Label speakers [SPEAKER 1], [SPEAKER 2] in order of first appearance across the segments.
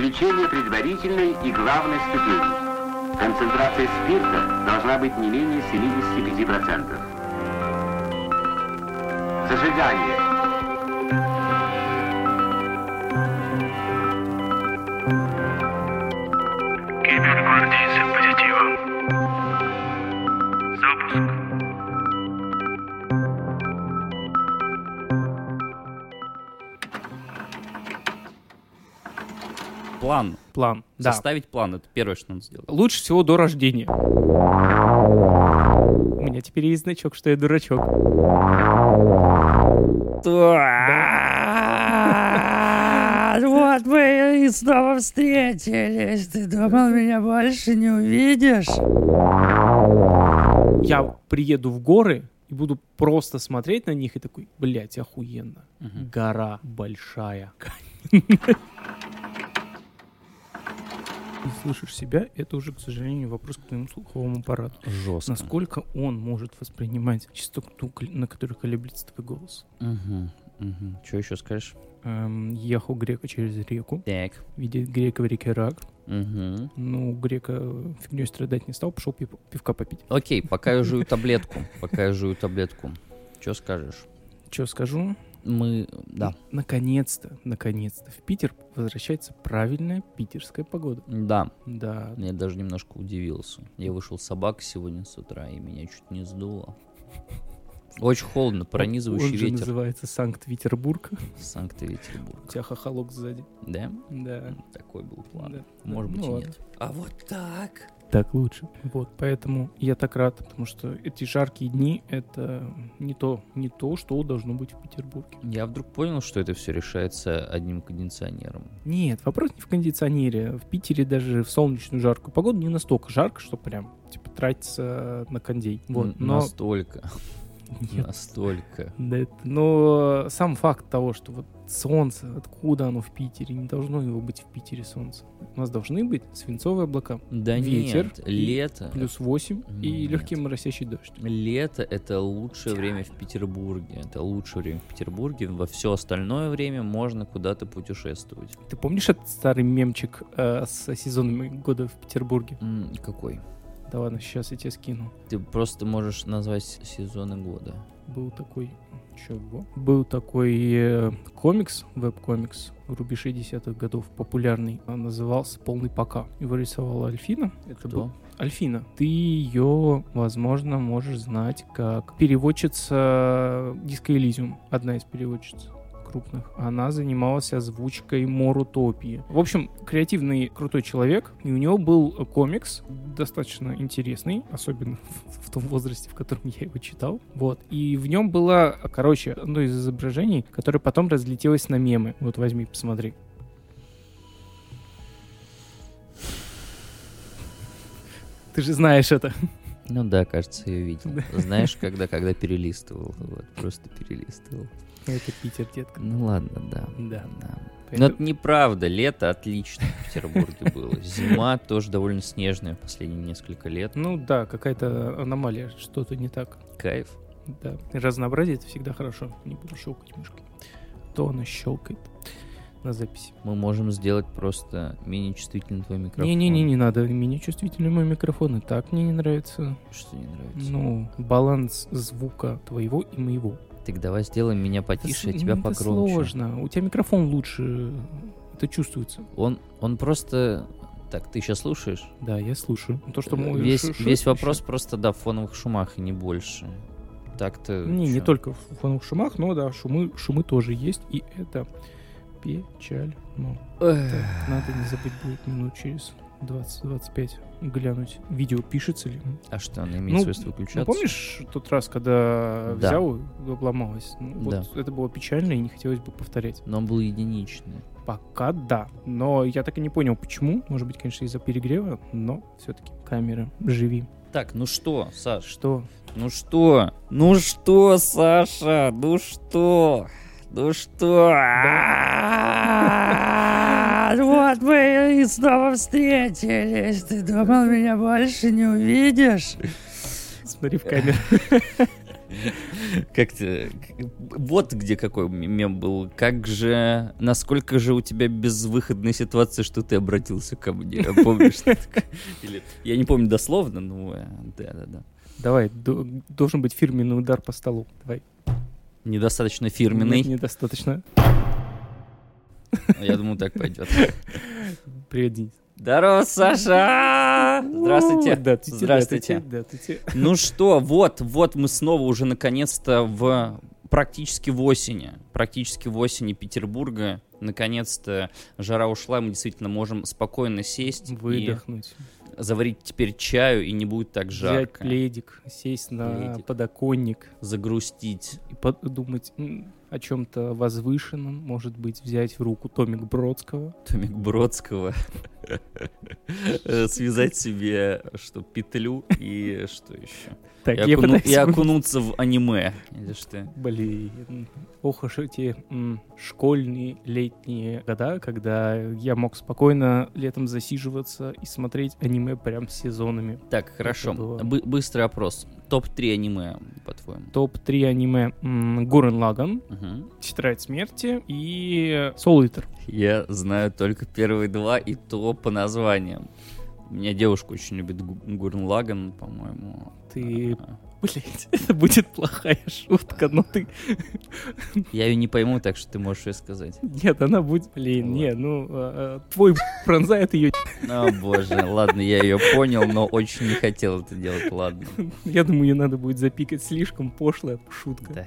[SPEAKER 1] Исключение предварительной и главной ступени. Концентрация спирта должна быть не менее 75%. Зажигание.
[SPEAKER 2] План.
[SPEAKER 3] План. Да.
[SPEAKER 2] Составить план. Это первое, что надо сделать.
[SPEAKER 3] Лучше всего до рождения. У меня теперь есть значок, что я дурачок.
[SPEAKER 4] Вот мы и снова встретились. Ты думал, меня больше не увидишь?
[SPEAKER 3] Я приеду в горы и буду просто смотреть на них и такой, блядь, охуенно. Гора большая. И слышишь себя, это уже, к сожалению, вопрос к твоему слуховому аппарату.
[SPEAKER 2] Жестко.
[SPEAKER 3] Насколько он может воспринимать частоту, на которой колеблется твой голос?
[SPEAKER 2] Что еще скажешь?
[SPEAKER 3] Эм, ехал грека через реку,
[SPEAKER 2] Так.
[SPEAKER 3] видит грека в реке рак.
[SPEAKER 2] Мгм.
[SPEAKER 3] Ну, грека фигней страдать не стал, пошел пив- пивка попить.
[SPEAKER 2] Окей, пока я жую таблетку. Пока я жую таблетку. Что скажешь?
[SPEAKER 3] Что скажу?
[SPEAKER 2] Мы... Да.
[SPEAKER 3] Наконец-то, наконец-то в Питер возвращается правильная питерская погода.
[SPEAKER 2] Да.
[SPEAKER 3] Да,
[SPEAKER 2] Я даже немножко удивился. Я вышел собак сегодня с утра, и меня чуть не сдуло. Очень холодно, пронизывающий
[SPEAKER 3] Он же
[SPEAKER 2] ветер.
[SPEAKER 3] называется Санкт-Петербург.
[SPEAKER 2] Санкт-Петербург.
[SPEAKER 3] У тебя хохолок сзади.
[SPEAKER 2] Да?
[SPEAKER 3] Да.
[SPEAKER 2] Такой был план.
[SPEAKER 3] да.
[SPEAKER 2] Может
[SPEAKER 3] Ну
[SPEAKER 2] быть и
[SPEAKER 3] ладно.
[SPEAKER 2] нет. А вот так.
[SPEAKER 3] Так лучше. Вот, поэтому я так рад, потому что эти жаркие дни — это не то, не то, что должно быть в Петербурге.
[SPEAKER 2] Я вдруг понял, что это все решается одним кондиционером.
[SPEAKER 3] Нет, вопрос не в кондиционере. В Питере даже в солнечную жаркую погоду не настолько жарко, что прям, типа, тратится на кондей. Вот,
[SPEAKER 2] Н-
[SPEAKER 3] но...
[SPEAKER 2] Настолько.
[SPEAKER 3] Нет,
[SPEAKER 2] Настолько.
[SPEAKER 3] да это- Но сам факт того, что вот солнце, откуда оно в Питере, не должно его быть в Питере солнце. У нас должны быть свинцовые облака,
[SPEAKER 2] Да
[SPEAKER 3] Ветер
[SPEAKER 2] нет,
[SPEAKER 3] и
[SPEAKER 2] лето.
[SPEAKER 3] плюс 8 и
[SPEAKER 2] Нет.
[SPEAKER 3] легкий моросящий дождь.
[SPEAKER 2] Лето это лучшее время в Петербурге. Это лучшее время в Петербурге. Во все остальное время можно куда-то путешествовать.
[SPEAKER 3] Ты помнишь этот старый мемчик э, с сезонами года в Петербурге?
[SPEAKER 2] М, Какой?
[SPEAKER 3] Да ладно, сейчас я тебе скину.
[SPEAKER 2] Ты просто можешь назвать сезоны года.
[SPEAKER 3] Был такой... Чего? Был такой э, комикс, веб-комикс в рубеже 10-х годов, популярный. Он назывался «Полный пока». Его рисовала Альфина. Это был
[SPEAKER 2] Кто?
[SPEAKER 3] Альфина. Ты ее, возможно, можешь знать как переводчица Disco Elysium. Одна из переводчиц крупных. Она занималась озвучкой Морутопии. В общем, креативный крутой человек. И у него был комикс достаточно интересный, особенно в, в том возрасте, в котором я его читал. Вот. И в нем было, короче, одно из изображений, которое потом разлетелось на мемы. Вот возьми, посмотри. Ты же знаешь это.
[SPEAKER 2] Ну да, кажется, я видел. Знаешь, когда, когда перелистывал. Вот, просто перелистывал.
[SPEAKER 3] Это Питер, детка.
[SPEAKER 2] Ну ладно, да.
[SPEAKER 3] Да.
[SPEAKER 2] да. Но это неправда. Лето отлично в Петербурге было. Зима тоже довольно снежная последние несколько лет.
[SPEAKER 3] Ну да, какая-то аномалия, что-то не так.
[SPEAKER 2] Кайф.
[SPEAKER 3] Да. Разнообразие это всегда хорошо. Не буду щелкать мышкой. То она щелкает на записи.
[SPEAKER 2] Мы можем сделать просто менее чувствительный твой микрофон.
[SPEAKER 3] Не-не-не, не надо. Мне чувствительный мой микрофон. И так мне не нравится.
[SPEAKER 2] Что не нравится?
[SPEAKER 3] Ну, баланс звука твоего и моего.
[SPEAKER 2] Так давай сделаем меня потише, а
[SPEAKER 3] Это с-
[SPEAKER 2] тебя
[SPEAKER 3] это
[SPEAKER 2] погромче.
[SPEAKER 3] сложно. У тебя микрофон лучше. Это чувствуется.
[SPEAKER 2] Он, он просто... Так, ты сейчас слушаешь?
[SPEAKER 3] Да, я слушаю. То, что мой
[SPEAKER 2] весь,
[SPEAKER 3] шу-
[SPEAKER 2] весь вопрос просто, да, в фоновых шумах и не больше. Так-то...
[SPEAKER 3] Не, не
[SPEAKER 2] чё?
[SPEAKER 3] только в фоновых шумах, но да, шумы, шумы тоже есть, и это печаль. Так, надо не забыть будет минут через 20-25 глянуть, видео пишется ли.
[SPEAKER 2] А что, она имеет
[SPEAKER 3] Ну,
[SPEAKER 2] свойство выключаться?
[SPEAKER 3] Ну, помнишь тот раз, когда
[SPEAKER 2] Да.
[SPEAKER 3] взял и обломалось? Ну,
[SPEAKER 2] Да.
[SPEAKER 3] Вот это было печально и не хотелось бы повторять.
[SPEAKER 2] Но он был единичный.
[SPEAKER 3] Пока да. Но я так и не понял, почему. Может быть, конечно, из-за перегрева, но все-таки камера, живи.
[SPEAKER 2] Так, ну что, Саш?
[SPEAKER 3] Что?
[SPEAKER 2] Ну что? Ну что, Саша? Ну что? Ну что?
[SPEAKER 4] Вот мы и снова встретились. Ты думал, меня больше не увидишь?
[SPEAKER 3] Смотри в камеру.
[SPEAKER 2] Как ты... Вот где какой мем был. Как же... Насколько же у тебя безвыходная ситуация, что ты обратился ко мне? Помнишь? Или- Я не помню дословно, но... э, Да-да-да.
[SPEAKER 3] Давай, до- должен быть фирменный удар по столу. Давай.
[SPEAKER 2] Недостаточно
[SPEAKER 3] Нет,
[SPEAKER 2] фирменный.
[SPEAKER 3] недостаточно.
[SPEAKER 2] Я думаю, так пойдет.
[SPEAKER 3] Привет, Денис.
[SPEAKER 2] Здорово, Саша! Здравствуйте.
[SPEAKER 3] Да, тете,
[SPEAKER 2] Здравствуйте.
[SPEAKER 3] Да, тете.
[SPEAKER 2] Ну что, вот, вот мы снова уже наконец-то в практически в осени, практически в осени Петербурга. Наконец-то жара ушла, мы действительно можем спокойно сесть
[SPEAKER 3] Выдохнуть.
[SPEAKER 2] и заварить теперь чаю, и не будет так
[SPEAKER 3] Взять
[SPEAKER 2] жарко.
[SPEAKER 3] пледик, сесть на
[SPEAKER 2] Пледик.
[SPEAKER 3] подоконник
[SPEAKER 2] Загрустить.
[SPEAKER 3] и подумать о чем-то возвышенном. Может быть, взять в руку томик Бродского.
[SPEAKER 2] Томик Бродского. Связать себе, что, петлю и что еще?
[SPEAKER 3] Так,
[SPEAKER 2] И,
[SPEAKER 3] я
[SPEAKER 2] окуну-
[SPEAKER 3] пытаюсь...
[SPEAKER 2] и окунуться в аниме. Или что?
[SPEAKER 3] Блин, ох уж эти м, школьные летние года, когда я мог спокойно летом засиживаться и смотреть аниме прям сезонами.
[SPEAKER 2] Так, хорошо.
[SPEAKER 3] было.
[SPEAKER 2] Бы- быстрый опрос. Топ-3 аниме, по-твоему?
[SPEAKER 3] Топ-3 аниме Гурен Лаган,
[SPEAKER 2] Мгм.
[SPEAKER 3] Тетрадь смерти и Soul Eater.
[SPEAKER 2] Я знаю только первые два, и то по названиям. У меня девушка очень любит Гу- Гурен Лаган, по-моему.
[SPEAKER 3] Ты,
[SPEAKER 2] А,
[SPEAKER 3] блять, это будет плохая шутка, но ты...
[SPEAKER 2] Я ее не пойму, так что ты можешь ее сказать.
[SPEAKER 3] Нет, она будет... Блин,
[SPEAKER 2] Вот.
[SPEAKER 3] не, ну, а, а, твой пронзает ее.
[SPEAKER 2] О боже, ладно, я ее понял, но очень не хотел это делать, ладно.
[SPEAKER 3] Я думаю, ее надо будет запикать слишком пошлая шутка.
[SPEAKER 2] Да.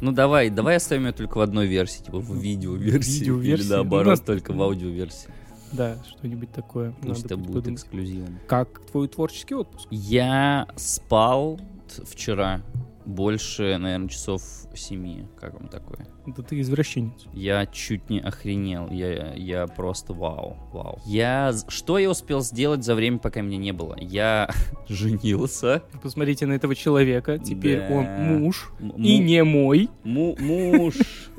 [SPEAKER 2] Ну давай, давай оставим ее только в одной версии, типа в видеоверсии.
[SPEAKER 3] Видеоверсии.
[SPEAKER 2] Или
[SPEAKER 3] Ну,
[SPEAKER 2] наоборот, только в аудиоверсии.
[SPEAKER 3] Да, что-нибудь такое.
[SPEAKER 2] Пусть
[SPEAKER 3] надо
[SPEAKER 2] это
[SPEAKER 3] будет подумать.
[SPEAKER 2] эксклюзивом.
[SPEAKER 3] Как твой творческий отпуск?
[SPEAKER 2] Я спал вчера больше, наверное, часов семи. Как вам такое?
[SPEAKER 3] Да ты извращенец.
[SPEAKER 2] Я чуть не охренел. Я, я просто вау, вау. Я... Что я успел сделать за время, пока меня не было? Я женился.
[SPEAKER 3] Посмотрите на этого человека. Теперь
[SPEAKER 2] Да.
[SPEAKER 3] он муж.
[SPEAKER 2] М-
[SPEAKER 3] И
[SPEAKER 2] му-
[SPEAKER 3] не мой.
[SPEAKER 2] му- муж.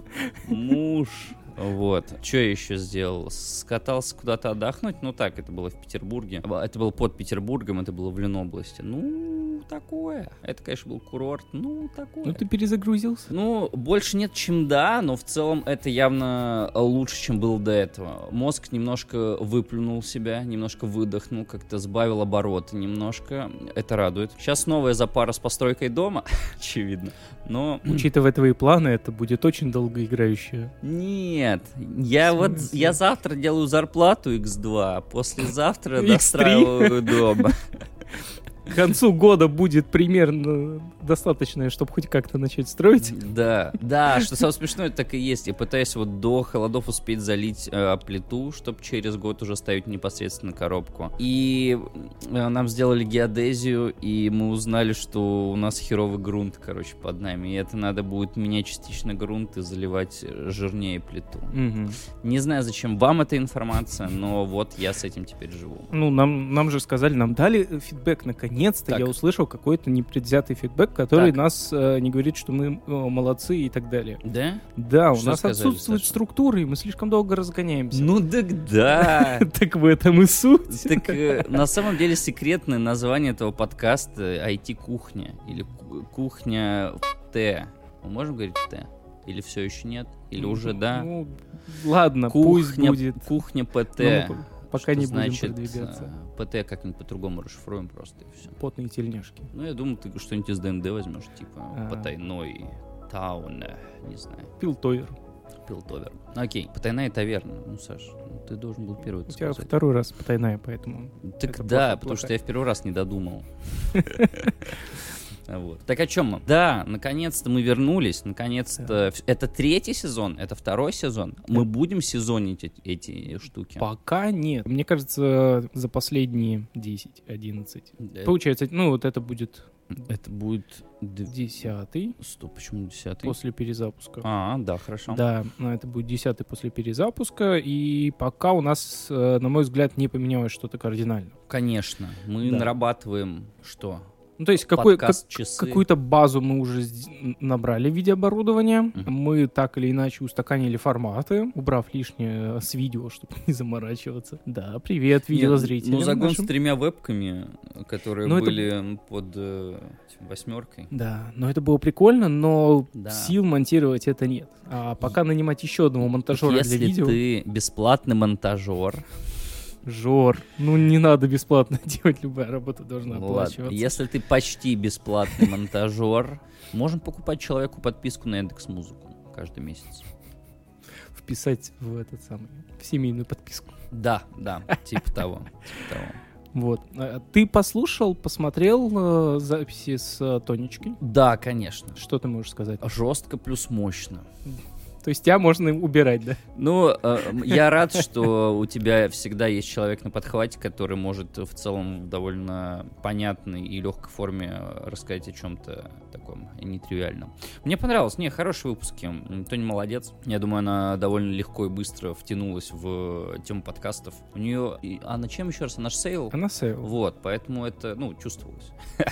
[SPEAKER 2] Муж. Вот. Что я еще сделал? Скатался куда-то отдохнуть. Ну так, это было в Петербурге. Это было под Петербургом, это было в Ленобласти. Ну, такое. Это, конечно, был курорт. Ну, такое.
[SPEAKER 3] Ну ты перезагрузился.
[SPEAKER 2] Ну, больше нет, чем да, но в целом это явно лучше, чем было до этого. Мозг немножко выплюнул себя, немножко выдохнул, как-то сбавил обороты немножко. Это радует. Сейчас новая запара с постройкой дома, очевидно. Но
[SPEAKER 3] Учитывая твои планы, это будет очень долгоиграющее.
[SPEAKER 2] нет, я
[SPEAKER 3] В
[SPEAKER 2] вот я завтра делаю зарплату X2, а послезавтра
[SPEAKER 3] X3.
[SPEAKER 2] достраиваю дом.
[SPEAKER 3] К концу года будет примерно достаточное, чтобы хоть как-то начать строить.
[SPEAKER 2] Да, да, что самое смешное, так и есть. Я пытаюсь вот до холодов успеть залить э, плиту, чтобы через год уже ставить непосредственно коробку. И э, нам сделали геодезию, и мы узнали, что у нас херовый грунт, короче, под нами. И это надо будет менять частично грунт и заливать э, жирнее плиту.
[SPEAKER 3] Мгм.
[SPEAKER 2] Не знаю, зачем вам эта информация, но вот я с этим теперь живу.
[SPEAKER 3] Ну, нам, нам же сказали, нам дали э, фидбэк. Наконец-то
[SPEAKER 2] Так.
[SPEAKER 3] я услышал какой-то непредвзятый фидбэк, который
[SPEAKER 2] Так.
[SPEAKER 3] нас э, не говорит, что мы э, молодцы и так далее.
[SPEAKER 2] Да?
[SPEAKER 3] Да, у
[SPEAKER 2] Что
[SPEAKER 3] нас
[SPEAKER 2] сказали,
[SPEAKER 3] отсутствует
[SPEAKER 2] Саша?
[SPEAKER 3] структура, и мы слишком долго разгоняемся.
[SPEAKER 2] Ну так да.
[SPEAKER 3] Так в этом и суть.
[SPEAKER 2] Так э, на самом деле секретное название этого подкаста IT-кухня или ку- кухня Т. Мы можем говорить Т? Или все еще нет? Или уже да?
[SPEAKER 3] Ну, ладно, пусть
[SPEAKER 2] Кухня,
[SPEAKER 3] будет.
[SPEAKER 2] кухня ПТ.
[SPEAKER 3] Ну, пока
[SPEAKER 2] Что
[SPEAKER 3] не будем
[SPEAKER 2] значит,
[SPEAKER 3] продвигаться.
[SPEAKER 2] э, ПТ как-нибудь по-другому расшифруем просто и все.
[SPEAKER 3] Потные тельняшки.
[SPEAKER 2] Ну, я думаю, ты что-нибудь из ДНД возьмешь, типа
[SPEAKER 3] А.
[SPEAKER 2] потайной таун, э, не знаю,
[SPEAKER 3] Пилтовер.
[SPEAKER 2] пилтовер. Окей, потайная таверна. Ну, Саш, ну, ты должен был первый
[SPEAKER 3] У тебя
[SPEAKER 2] сказать.
[SPEAKER 3] второй раз потайная, поэтому...
[SPEAKER 2] Так да, потому
[SPEAKER 3] плохо.
[SPEAKER 2] что я в первый раз не додумал. Вот. Так о чем мы? Да, наконец-то мы вернулись. Наконец-то. В- Это третий сезон, это второй сезон. Мы будем сезонить эти, эти штуки.
[SPEAKER 3] Пока нет. Мне кажется, за последние 10-11.
[SPEAKER 2] Э,
[SPEAKER 3] Получается, ну вот это будет
[SPEAKER 2] Это будет...
[SPEAKER 3] десятый
[SPEAKER 2] Стоп, почему десятый?
[SPEAKER 3] после перезапуска.
[SPEAKER 2] А, да, хорошо.
[SPEAKER 3] Да, ну, это будет десятый после перезапуска, и пока у нас, э, на мой взгляд, не поменялось что-то кардинально.
[SPEAKER 2] Конечно. Мы
[SPEAKER 3] Да.
[SPEAKER 2] нарабатываем что?
[SPEAKER 3] Ну, то есть какой, как-
[SPEAKER 2] подкаст, часы.
[SPEAKER 3] какую-то базу мы уже набрали в виде оборудования.
[SPEAKER 2] Мгм.
[SPEAKER 3] Мы так или иначе устаканили форматы, убрав лишнее с видео, чтобы не заморачиваться. Да, привет,
[SPEAKER 2] Нет,
[SPEAKER 3] видеозрителям
[SPEAKER 2] Ну, загон
[SPEAKER 3] нашим.
[SPEAKER 2] с тремя вебками, которые
[SPEAKER 3] это-
[SPEAKER 2] были м, под э, восьмеркой.
[SPEAKER 3] Да, но это было прикольно, но
[SPEAKER 2] Да.
[SPEAKER 3] сил монтировать это нет. А пока нанимать еще одного монтажера
[SPEAKER 2] Если
[SPEAKER 3] для видео...
[SPEAKER 2] ты бесплатный монтажер,
[SPEAKER 3] Жор, ну не надо бесплатно делать, любая работа должна
[SPEAKER 2] ну ладно,
[SPEAKER 3] оплачиваться.
[SPEAKER 2] если ты почти бесплатный монтажер, можно покупать человеку подписку на Яндекс Музыку каждый месяц.
[SPEAKER 3] Вписать в этот самый, в семейную подписку.
[SPEAKER 2] Да, да, типа того. типа того.
[SPEAKER 3] Вот. А Ты послушал, посмотрел э, записи с э, Тонечкой?
[SPEAKER 2] Да, конечно.
[SPEAKER 3] Что ты можешь сказать?
[SPEAKER 2] Жестко плюс мощно.
[SPEAKER 3] То есть тебя можно убирать, да?
[SPEAKER 2] Ну, э, я рад, что у тебя всегда есть человек на подхвате, который может в целом в довольно понятной и легкой форме э, рассказать о чем-то таком нетривиальном. Мне понравилось. Не, хорошие выпуски. М, Тоня молодец. Я думаю, она довольно легко и быстро втянулась в тему подкастов. У нее... А на чем еще раз? Она же sale?
[SPEAKER 3] Она sale.
[SPEAKER 2] Вот, поэтому это, ну, чувствовалось.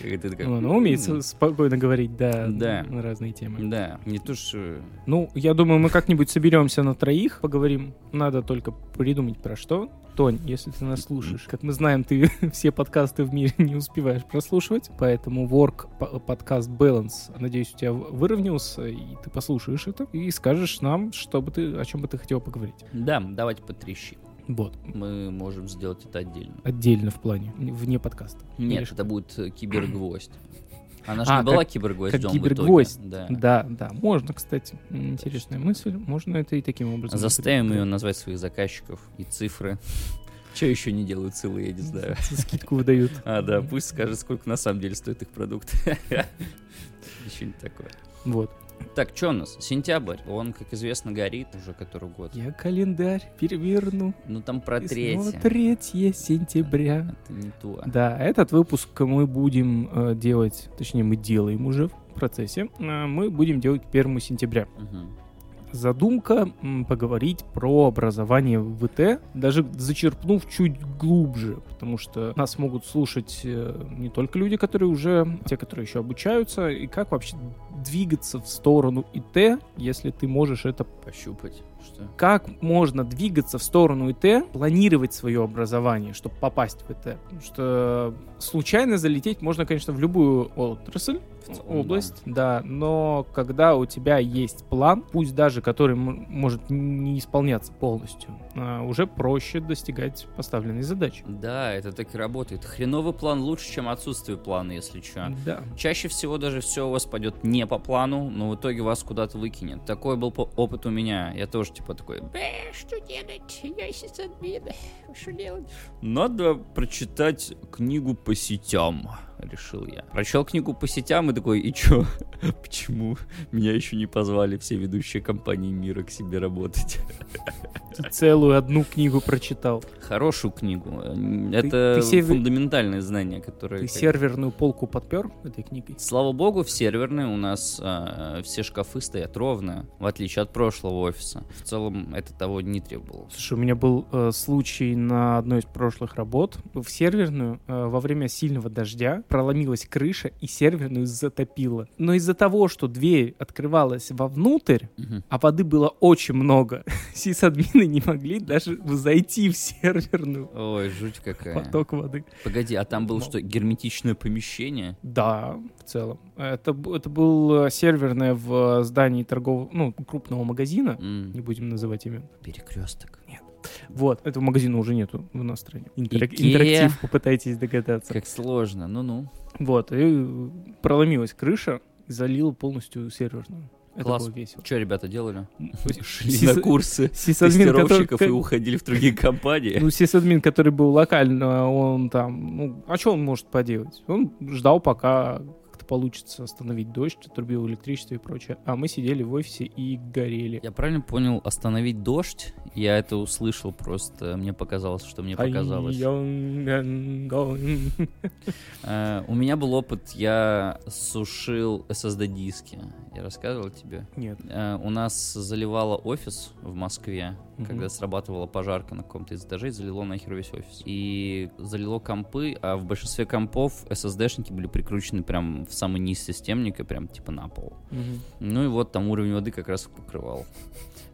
[SPEAKER 2] Такая,
[SPEAKER 3] Ну, Она умеет спокойно говорить, да,
[SPEAKER 2] Да.
[SPEAKER 3] на разные темы.
[SPEAKER 2] Да, не то что...
[SPEAKER 3] Ну, я думаю, мы как-нибудь соберемся на троих, поговорим. Надо только придумать про что. Тонь, если ты нас слушаешь, как мы знаем, ты все подкасты в мире не успеваешь прослушивать, поэтому Work по- подкаст Balance, надеюсь, у тебя выровнялся, и ты послушаешь это и скажешь нам, что бы ты, о чем бы ты хотел поговорить.
[SPEAKER 2] Да, давайте потрещи.
[SPEAKER 3] Вот,
[SPEAKER 2] Мы можем сделать это отдельно.
[SPEAKER 3] отдельно в плане, вне подкаста.
[SPEAKER 2] Нет,
[SPEAKER 3] Или
[SPEAKER 2] это будет кибергвоздь. Она же
[SPEAKER 3] А,
[SPEAKER 2] не была
[SPEAKER 3] как-
[SPEAKER 2] кибергвоздем
[SPEAKER 3] как кибергвоздь.
[SPEAKER 2] Да.
[SPEAKER 3] Да, да, можно, кстати. Интересная мысль. Можно это и таким образом.
[SPEAKER 2] Заставим ее назвать своих заказчиков и цифры. Че еще не делают силы, я не знаю.
[SPEAKER 3] Скидку выдают.
[SPEAKER 2] А, да, пусть скажет, сколько на самом деле стоит их продукт. Что-нибудь такое.
[SPEAKER 3] Вот.
[SPEAKER 2] Так, что у нас? Сентябрь. Он, как известно, горит уже который год.
[SPEAKER 3] Я календарь переверну.
[SPEAKER 2] Ну, там про третье.
[SPEAKER 3] 3 сентября.
[SPEAKER 2] Это не то.
[SPEAKER 3] Да, этот выпуск мы будем э, делать, точнее мы делаем уже в процессе, э, мы будем делать к 1 сентября.
[SPEAKER 2] Мгм.
[SPEAKER 3] Задумка поговорить про образование в ВТ, даже зачерпнув чуть глубже, потому что нас могут слушать э, не только люди, которые уже, те, которые еще обучаются, и как вообще двигаться в сторону ИТ, если ты можешь это
[SPEAKER 2] Пощупать. Что?
[SPEAKER 3] как можно двигаться в сторону ИТ, планировать свое образование, чтобы попасть в ИТ. Потому что случайно залететь можно, конечно, в любую отрасль, область, да. но когда у тебя есть план, пусть даже который может не исполняться полностью, уже проще достигать поставленной задачи.
[SPEAKER 2] Да, это так и работает. Хреновый план лучше, чем отсутствие плана, если что.
[SPEAKER 3] Да.
[SPEAKER 2] Чаще всего даже все у вас пойдет не по плану, но в итоге вас куда-то выкинет. Такой был опыт у меня. Я тоже типа такой, «Б, что делать? Я сисадмин. Что делать? Надо прочитать книгу по сетям, решил я. Прочел книгу по сетям и такой, и чё? Почему меня еще не позвали все ведущие компании мира к себе работать?
[SPEAKER 3] Ты целую одну книгу прочитал.
[SPEAKER 2] Хорошую книгу. Это
[SPEAKER 3] ты север-
[SPEAKER 2] фундаментальные знания, которые...
[SPEAKER 3] Ты
[SPEAKER 2] как-
[SPEAKER 3] серверную полку подпер этой книгой?
[SPEAKER 2] Слава богу, в серверной у нас а, все шкафы стоят ровно, в отличие от прошлого офиса. В целом это того не требовало.
[SPEAKER 3] Слушай, у меня был э, случай на одной из прошлых работ. В серверную э, во время сильного дождя проломилась крыша и серверную затопило. Но из-за того, что дверь открывалась вовнутрь,
[SPEAKER 2] Мгм.
[SPEAKER 3] а воды было очень много, сисадмины не могли даже зайти в серверную.
[SPEAKER 2] Ой, жуть какая.
[SPEAKER 3] Поток воды.
[SPEAKER 2] Погоди, а там было
[SPEAKER 3] Мол.
[SPEAKER 2] что, герметичное помещение?
[SPEAKER 3] Да, в целом. Это, это был серверное в здании торгового, ну, крупного магазина.
[SPEAKER 2] М,
[SPEAKER 3] Не будем называть имен.
[SPEAKER 2] Перекресток.
[SPEAKER 3] Вот, этого магазина уже нету в нашей стране. Интерак-. Интерактив, попытайтесь догадаться.
[SPEAKER 2] Как сложно, ну-ну.
[SPEAKER 3] Вот, и проломилась крыша залила полностью серверную. Это
[SPEAKER 2] Класс.
[SPEAKER 3] было весело.
[SPEAKER 2] Что ребята делали?
[SPEAKER 3] Шли
[SPEAKER 2] на курсы тестировщиков и уходили в другие компании.
[SPEAKER 3] ну, сисадмин, который был локально, он там, ну, а что он может поделать? Он ждал, пока как-то получится остановить дождь, отрубил электричество и прочее. А мы сидели в офисе и горели.
[SPEAKER 2] Я правильно понял, остановить дождь Я это услышал просто. Мне показалось, что мне показалось. Э, У меня был опыт, я сушил SSD-диски. Я рассказывал тебе?
[SPEAKER 3] Нет.
[SPEAKER 2] Э, У нас заливало офис в Москве,
[SPEAKER 3] Мгм.
[SPEAKER 2] когда срабатывала пожарка на каком-то из этажей, залило нахер весь офис. И залило компы, а в большинстве компов SSD-шники были прикручены прям в самый низ системника, прям типа на пол.
[SPEAKER 3] Мгм.
[SPEAKER 2] Ну и вот там уровень воды как раз покрывал.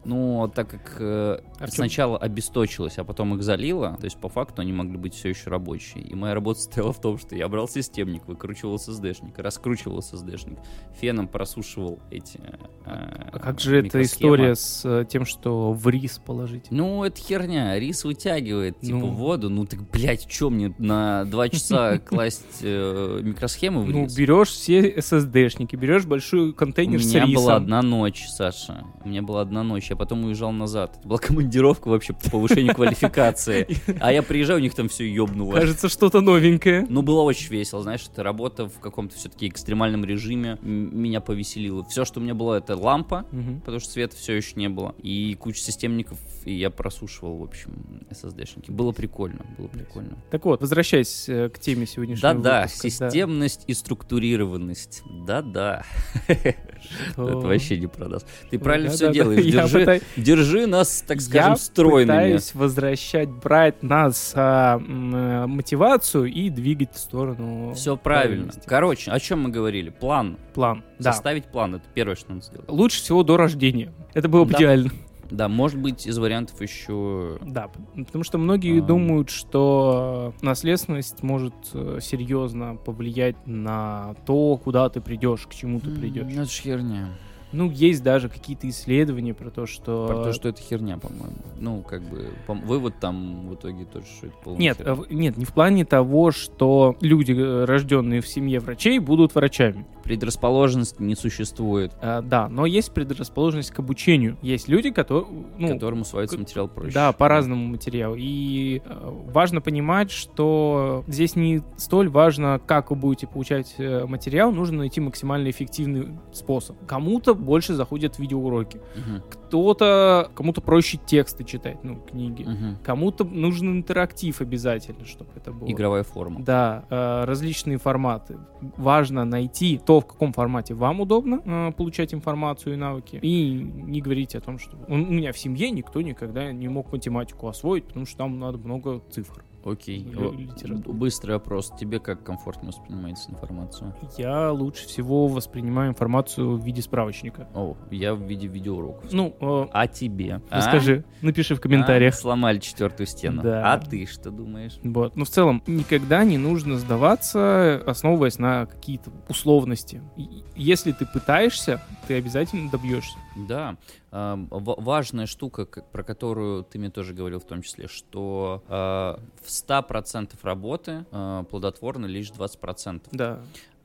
[SPEAKER 2] Ну, так как э,
[SPEAKER 3] А в чём-
[SPEAKER 2] сначала обесточилось, а потом их залило, то есть по факту они могли быть все еще рабочие. И моя работа состояла в том, что я брал системник, выкручивал SSD-шник, раскручивал SSD-шник, феном просушивал эти э,
[SPEAKER 3] А как же эта история с э, тем, что в рис положить?
[SPEAKER 2] Ну, это херня. Рис вытягивает, типа,
[SPEAKER 3] Ну.
[SPEAKER 2] воду. Ну, так, блядь, что мне на два часа класть э, микросхемы в
[SPEAKER 3] Ну,
[SPEAKER 2] рис?
[SPEAKER 3] берешь все SSD-шники, берешь большой
[SPEAKER 2] У
[SPEAKER 3] контейнер с
[SPEAKER 2] меня
[SPEAKER 3] рисом.
[SPEAKER 2] была одна ночь, Саша. У меня была одна ночь. Я потом уезжал назад. Это была командировка вообще по повышению квалификации. А я приезжаю, у них там все ёбнуло.
[SPEAKER 3] Кажется, что-то новенькое.
[SPEAKER 2] Ну, было очень весело, знаешь, это работа в каком-то все-таки экстремальном режиме меня повеселило. Все, что у меня было, это лампа, потому что света все еще не было, и куча системников, и я просушивал, в общем, SSD-шники. Было прикольно, было прикольно.
[SPEAKER 3] Так вот, возвращаясь э, к теме сегодняшнего
[SPEAKER 2] Да-да,
[SPEAKER 3] выпуска, да.
[SPEAKER 2] системность и структурированность. Да-да. Это вообще не продаст. Ты правильно все делаешь.
[SPEAKER 3] я
[SPEAKER 2] Держи, нас, так скажем,
[SPEAKER 3] Я
[SPEAKER 2] стройными.
[SPEAKER 3] пытаюсь возвращать, брать нас а, э, мотивацию и двигать в сторону
[SPEAKER 2] Все правильно. Короче, о чем мы говорили? План.
[SPEAKER 3] План. Да.
[SPEAKER 2] Составить план. Это первое, что надо сделать.
[SPEAKER 3] Лучше всего до рождения. Это было бы
[SPEAKER 2] Да.
[SPEAKER 3] идеально.
[SPEAKER 2] Да, может быть, из вариантов еще...
[SPEAKER 3] Да, потому что многие
[SPEAKER 2] А.
[SPEAKER 3] думают, что наследственность может э, серьезно повлиять на то, куда ты придешь, к чему ты придешь.
[SPEAKER 2] Ну, это ж херня.
[SPEAKER 3] Ну, есть даже какие-то исследования про то, что...
[SPEAKER 2] Про то, что это херня, по-моему. Ну, как бы, по- вывод там в итоге тоже, что это полная
[SPEAKER 3] Нет,
[SPEAKER 2] херня.
[SPEAKER 3] э, нет, не в плане того, что люди, э, рожденные в семье врачей, будут врачами.
[SPEAKER 2] Предрасположенности не существует,
[SPEAKER 3] Э, да, но есть предрасположенность к обучению. Есть люди, которые... Ну,
[SPEAKER 2] которому усваивается
[SPEAKER 3] к-
[SPEAKER 2] материал проще.
[SPEAKER 3] Да, по разному материалу. И важно понимать, что здесь не столь важно, как вы будете получать материал, нужно найти максимально эффективный способ. Кому-то больше заходят видеоуроки,
[SPEAKER 2] Мгм,
[SPEAKER 3] кто-то, кому-то проще тексты читать, ну, книги.
[SPEAKER 2] мгм.
[SPEAKER 3] Кому-то нужен интерактив обязательно, чтобы это было.
[SPEAKER 2] Игровая форма.
[SPEAKER 3] Да, э, различные форматы. Важно найти то, в каком формате вам удобно э, получать информацию и навыки. И не говорить о том, что у меня в семье никто никогда не мог математику освоить, потому что там надо много цифр.
[SPEAKER 2] Окей.
[SPEAKER 3] Литература.
[SPEAKER 2] Быстрый вопрос. Тебе как комфортнее воспринимается информация?
[SPEAKER 3] Я лучше всего воспринимаю информацию в виде справочника.
[SPEAKER 2] О, я в виде видеоуроков.
[SPEAKER 3] Ну, э,
[SPEAKER 2] А тебе? А?
[SPEAKER 3] расскажи, напиши в комментариях.
[SPEAKER 2] А, сломали четвертую стену.
[SPEAKER 3] Да.
[SPEAKER 2] А ты что думаешь?
[SPEAKER 3] Вот. Но в целом никогда не нужно сдаваться, основываясь на какие-то условности. Если ты пытаешься, ты обязательно добьешься.
[SPEAKER 2] Да, а, ва- важная штука, про которую ты мне тоже говорил в том числе, что а, в 100% работы а, плодотворно лишь 20%.
[SPEAKER 3] Да.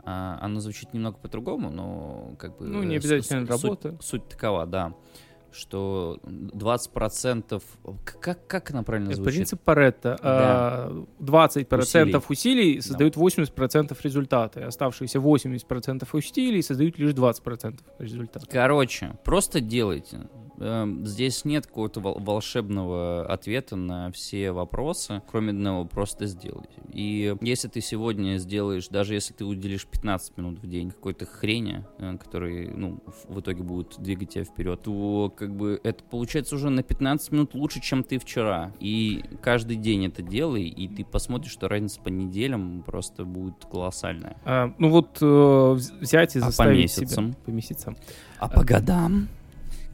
[SPEAKER 2] А, оно звучит немного по-другому, но как бы...
[SPEAKER 3] Ну, не обязательно
[SPEAKER 2] су- суть-
[SPEAKER 3] работа.
[SPEAKER 2] Суть, такова, да, что 20%... к- Как, как она правильно звучит?
[SPEAKER 3] принцип Паретта. А, 20% усилий, создают 80% результата. и Оставшиеся 80% усилий создают лишь 20% результата.
[SPEAKER 2] Короче, просто делайте. Эм, Здесь нет какого-то вол- волшебного ответа на все вопросы, кроме одного, просто сделайте. И если ты сегодня сделаешь, даже если ты уделишь 15 минут в день какой-то хрени, э, который, ну, в- итоге будет двигать тебя вперед, то как бы это получается уже на 15 минут лучше, чем ты вчера. И каждый день это делай, и ты посмотришь, что разница по неделям просто будет колоссальная.
[SPEAKER 3] А, ну вот э, вз- взять и
[SPEAKER 2] А по месяцам?
[SPEAKER 3] себя... По месяцам.
[SPEAKER 2] А по годам?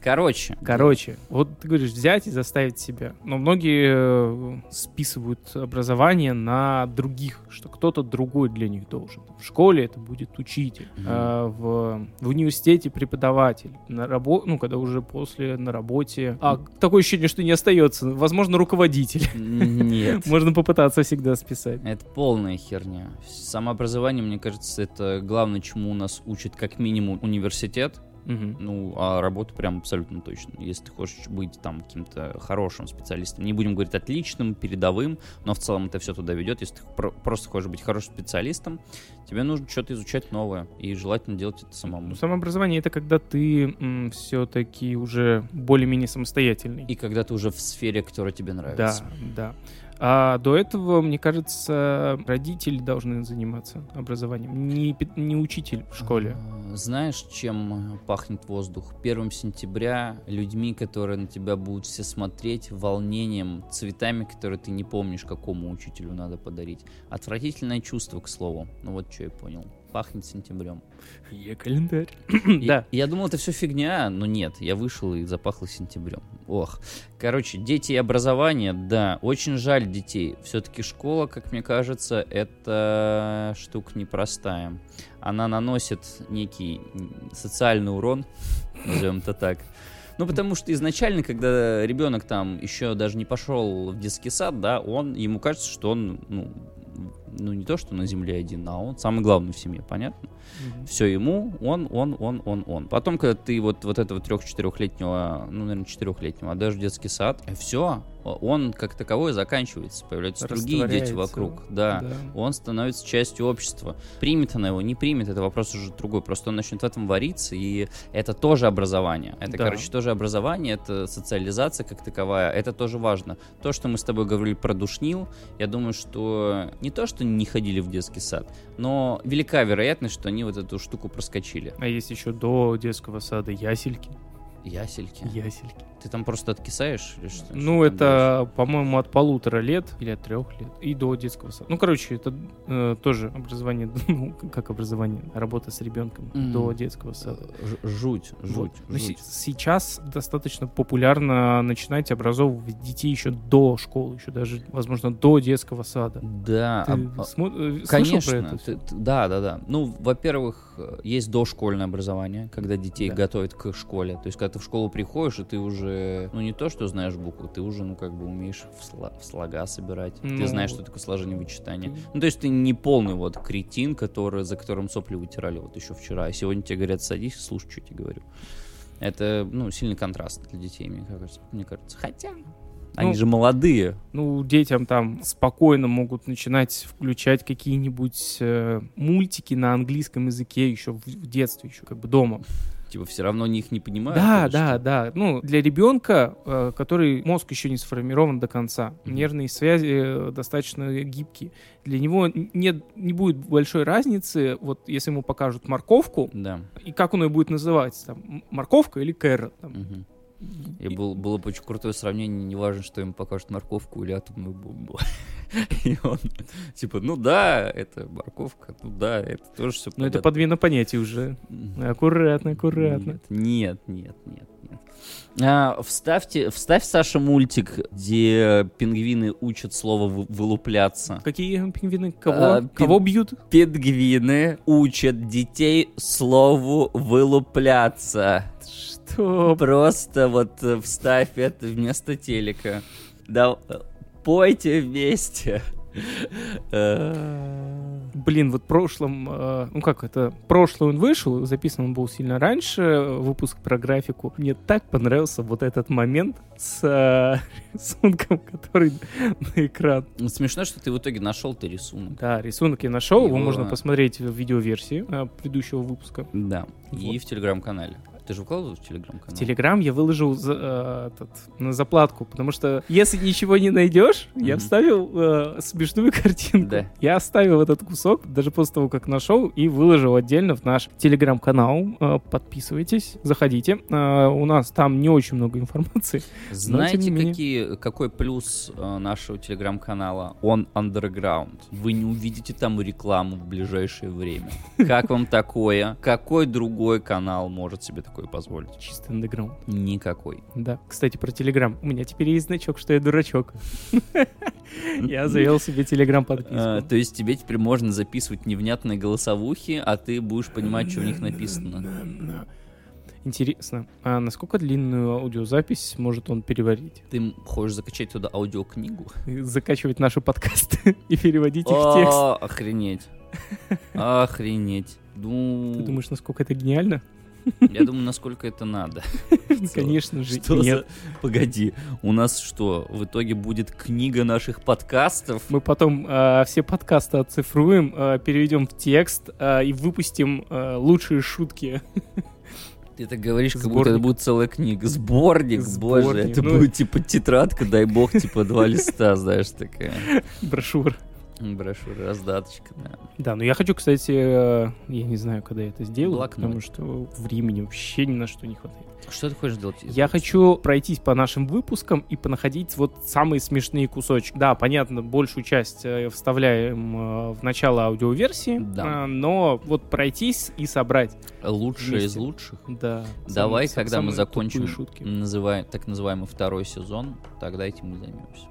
[SPEAKER 2] Короче.
[SPEAKER 3] Короче, вот ты говоришь, взять и заставить себя. Но многие э, списывают образование на других, что кто-то другой для них должен. В школе это будет учитель,
[SPEAKER 2] Мгм.
[SPEAKER 3] а в, в университете преподаватель, на рабо... ну, когда уже после на работе. А такое ощущение, что не остается. Возможно, руководитель.
[SPEAKER 2] Нет.
[SPEAKER 3] Можно попытаться всегда списать.
[SPEAKER 2] Это полная херня. Самообразование, мне кажется, это главное, чему у нас учит как минимум университет.
[SPEAKER 3] Мгм.
[SPEAKER 2] Ну, а работу прям абсолютно точно. Если ты хочешь быть там каким-то хорошим специалистом, не будем говорить отличным, передовым, но в целом это все туда ведет. Если ты про- просто хочешь быть хорошим специалистом, тебе нужно что-то изучать новое. И желательно делать это самому.
[SPEAKER 3] Ну, самообразование это когда ты все-таки уже более-менее самостоятельный.
[SPEAKER 2] И когда ты уже в сфере, которая тебе
[SPEAKER 3] Да,
[SPEAKER 2] нравится.
[SPEAKER 3] да. А до этого, мне кажется, родители должны заниматься образованием, не, не учитель в школе.
[SPEAKER 2] Знаешь, чем э, пахнет воздух? 1 сентября людьми, которые на тебя будут все смотреть, волнением, цветами, которые ты не помнишь, какому учителю надо подарить. Отвратительное чувство, к слову. Ну вот что я понял. Пахнет сентябрем.
[SPEAKER 3] Е-календарь.
[SPEAKER 2] И-
[SPEAKER 3] Да.
[SPEAKER 2] Я думал, это все фигня, но нет. Я вышел и запахло сентябрем. Ох. Короче, дети и образование, да. Очень жаль детей. Все-таки школа, как мне кажется, это штука непростая. Она наносит некий социальный урон, назовем это так. Ну, потому что изначально, когда ребенок там еще даже не пошел в детский сад, да, он, ему кажется, что он, ну, ну, не то, что на земле один, а он самый главный в семье, понятно? все ему, он, он, он, он, он. Потом, когда ты вот, вот этого трех-четырехлетнего, ну, наверное, четырехлетнего отдашь в детский сад, все, он как таковой заканчивается, появляются другие дети вокруг, да. Он становится частью общества. Примет она его, не примет, это вопрос уже другой. Просто он начнет в этом вариться, и это тоже образование. Это,
[SPEAKER 3] Да.
[SPEAKER 2] короче, тоже образование, это социализация как таковая, это тоже важно. То, что мы с тобой говорили про душнил, я думаю, что не то, что не ходили в детский сад, но велика вероятность, что они вот эту штуку проскочили.
[SPEAKER 3] А есть еще до детского сада ясельки.
[SPEAKER 2] Ясельки.
[SPEAKER 3] Ясельки.
[SPEAKER 2] Ты там просто откисаешь или что?
[SPEAKER 3] Ну,
[SPEAKER 2] Что
[SPEAKER 3] это, по-моему, от полутора лет или от трех лет и до детского сада. Ну, короче, это э, тоже образование, ну, как образование, работа с ребенком
[SPEAKER 2] Мгм.
[SPEAKER 3] до детского сада.
[SPEAKER 2] Жуть, жуть,
[SPEAKER 3] Вот.
[SPEAKER 2] Жуть.
[SPEAKER 3] се- сейчас достаточно популярно начинать образовывать детей еще до школы, еще даже, возможно, до детского сада.
[SPEAKER 2] Да,
[SPEAKER 3] Ты
[SPEAKER 2] а-
[SPEAKER 3] смо- э,
[SPEAKER 2] Конечно,
[SPEAKER 3] про это?
[SPEAKER 2] ты- ты- да, да, да. Ну, во-первых, э, есть дошкольное образование, когда детей
[SPEAKER 3] Да.
[SPEAKER 2] готовят к школе. То есть, когда ты в школу приходишь, и ты уже, ну, не то, что знаешь буквы, ты уже, ну, как бы умеешь в, сла- в слога собирать.
[SPEAKER 3] Ну,
[SPEAKER 2] ты знаешь, что такое сложение вычитания. Ну, то есть, ты не полный вот кретин, который, за которым сопли вытирали вот еще вчера. А сегодня тебе говорят, садись, слушай, что я тебе говорю. Это, ну, сильный контраст для детей, мне кажется. Мне кажется. Хотя, они
[SPEAKER 3] Ну,
[SPEAKER 2] же молодые.
[SPEAKER 3] Ну, детям там спокойно могут начинать включать какие-нибудь э, мультики на английском языке еще в, в детстве, еще как бы дома.
[SPEAKER 2] Типа, все равно они их не понимают.
[SPEAKER 3] Да, да,
[SPEAKER 2] что?
[SPEAKER 3] да. Ну, для ребенка, э, который мозг еще не сформирован до конца,
[SPEAKER 2] Мгм.
[SPEAKER 3] нервные связи э, достаточно гибкие. Для него нет, не будет большой разницы, вот если ему покажут морковку,
[SPEAKER 2] Да.
[SPEAKER 3] и как он ее будет называть, там, морковка или кэррот. там.
[SPEAKER 2] Мгм. И был, было бы очень крутое сравнение, неважно, что им покажут морковку или атомную бомбу. И он, типа, ну да, это морковка, ну да, это тоже все
[SPEAKER 3] Но это подмена понятий уже. Аккуратно, аккуратно.
[SPEAKER 2] Нет, нет, нет, нет. А, вставьте, вставь, Саша, мультик, где пингвины учат слово вы- вылупляться.
[SPEAKER 3] Какие пингвины? Кого,
[SPEAKER 2] А, пин-
[SPEAKER 3] кого бьют?
[SPEAKER 2] Пингвины учат детей слову вылупляться.
[SPEAKER 3] Что?
[SPEAKER 2] Просто вот э, вставь это вместо телека. Да, э, пойте вместе. Э,
[SPEAKER 3] Блин, вот в прошлом, э, ну как это, прошлый он вышел, записан он был сильно раньше, выпуск про графику. Мне так понравился вот этот момент с э, рисунком, который на экран.
[SPEAKER 2] ну, Смешно, что ты в итоге нашел ты рисунок.
[SPEAKER 3] Да, рисунок я нашел, его
[SPEAKER 2] Его-
[SPEAKER 3] можно посмотреть в видеоверсии предыдущего выпуска.
[SPEAKER 2] Да. И в телеграм-канале. Ты же выкладывал в телеграм-канал?
[SPEAKER 3] В Телеграм я выложил за- э, этот, на заплатку, потому что если ничего не найдешь, я
[SPEAKER 2] Мгм.
[SPEAKER 3] вставил э, смешную картинку.
[SPEAKER 2] Да.
[SPEAKER 3] Я оставил этот кусок, даже после того, как нашел, и выложил отдельно в наш телеграм-канал. Э, подписывайтесь, заходите. Э, у нас там не очень много информации.
[SPEAKER 2] Знаете,
[SPEAKER 3] менее.
[SPEAKER 2] какие, какой плюс э, нашего телеграм-канала? Он underground. Вы не увидите там рекламу в ближайшее время. Как вам такое? Какой другой канал может себе такое позволить?
[SPEAKER 3] Чисто андеграунд.
[SPEAKER 2] Никакой.
[SPEAKER 3] Да. Кстати, про телеграм. У меня теперь есть значок, что я дурачок. Я завел себе телеграм
[SPEAKER 2] А,
[SPEAKER 3] подписку.
[SPEAKER 2] то есть тебе теперь можно записывать невнятные голосовухи, а ты будешь понимать, что в них написано.
[SPEAKER 3] Интересно, а насколько длинную аудиозапись может он переварить?
[SPEAKER 2] Ты хочешь закачать туда аудиокнигу?
[SPEAKER 3] Закачивать наши подкасты и переводить их в текст.
[SPEAKER 2] О, охренеть. Охренеть. Ну,
[SPEAKER 3] Ты думаешь, насколько это гениально?
[SPEAKER 2] Я думаю, насколько это надо.
[SPEAKER 3] Конечно же,
[SPEAKER 2] Что
[SPEAKER 3] нет.
[SPEAKER 2] за... Погоди, у нас что, в итоге будет книга наших подкастов?
[SPEAKER 3] Мы потом э, все подкасты оцифруем, э, переведем в текст э, и выпустим э, лучшие шутки.
[SPEAKER 2] Ты так говоришь, как будто
[SPEAKER 3] Сборник.
[SPEAKER 2] это будет целая книга. Сборник, боже,
[SPEAKER 3] Сборник,
[SPEAKER 2] это
[SPEAKER 3] ну.
[SPEAKER 2] будет типа тетрадка, дай бог, типа два листа, знаешь, такая.
[SPEAKER 3] Брошюр.
[SPEAKER 2] Брошюра, раздаточка, да.
[SPEAKER 3] Да, но я хочу, кстати, э, я не знаю, когда я это сделаю,
[SPEAKER 2] Блокнот.
[SPEAKER 3] потому что времени вообще ни на что не хватает.
[SPEAKER 2] Что ты хочешь делать?
[SPEAKER 3] Я хочу пройтись по нашим выпускам и понаходить вот самые смешные кусочки. Да, понятно, большую часть э, вставляем э, в начало аудиоверсии,
[SPEAKER 2] Да.
[SPEAKER 3] но вот пройтись и собрать.
[SPEAKER 2] Лучшее из
[SPEAKER 3] вместе.
[SPEAKER 2] лучших.
[SPEAKER 3] Да.
[SPEAKER 2] Давай,
[SPEAKER 3] самые-
[SPEAKER 2] когда мы закончим
[SPEAKER 3] шутки.
[SPEAKER 2] называем, так называемый второй сезон, тогда этим мы займемся.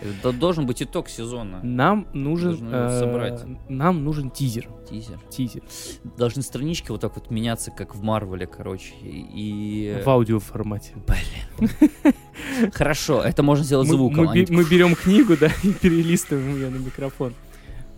[SPEAKER 2] Это должен быть итог сезона.
[SPEAKER 3] Нам нужен, э,
[SPEAKER 2] собрать.
[SPEAKER 3] нам нужен тизер.
[SPEAKER 2] Тизер.
[SPEAKER 3] Тизер.
[SPEAKER 2] Должны странички вот так вот меняться, как в Марвеле, короче. И...
[SPEAKER 3] В аудиоформате.
[SPEAKER 2] Хорошо, это можно сделать звуком.
[SPEAKER 3] мы бе- мы берем книгу, да, и перелистываем ее на микрофон.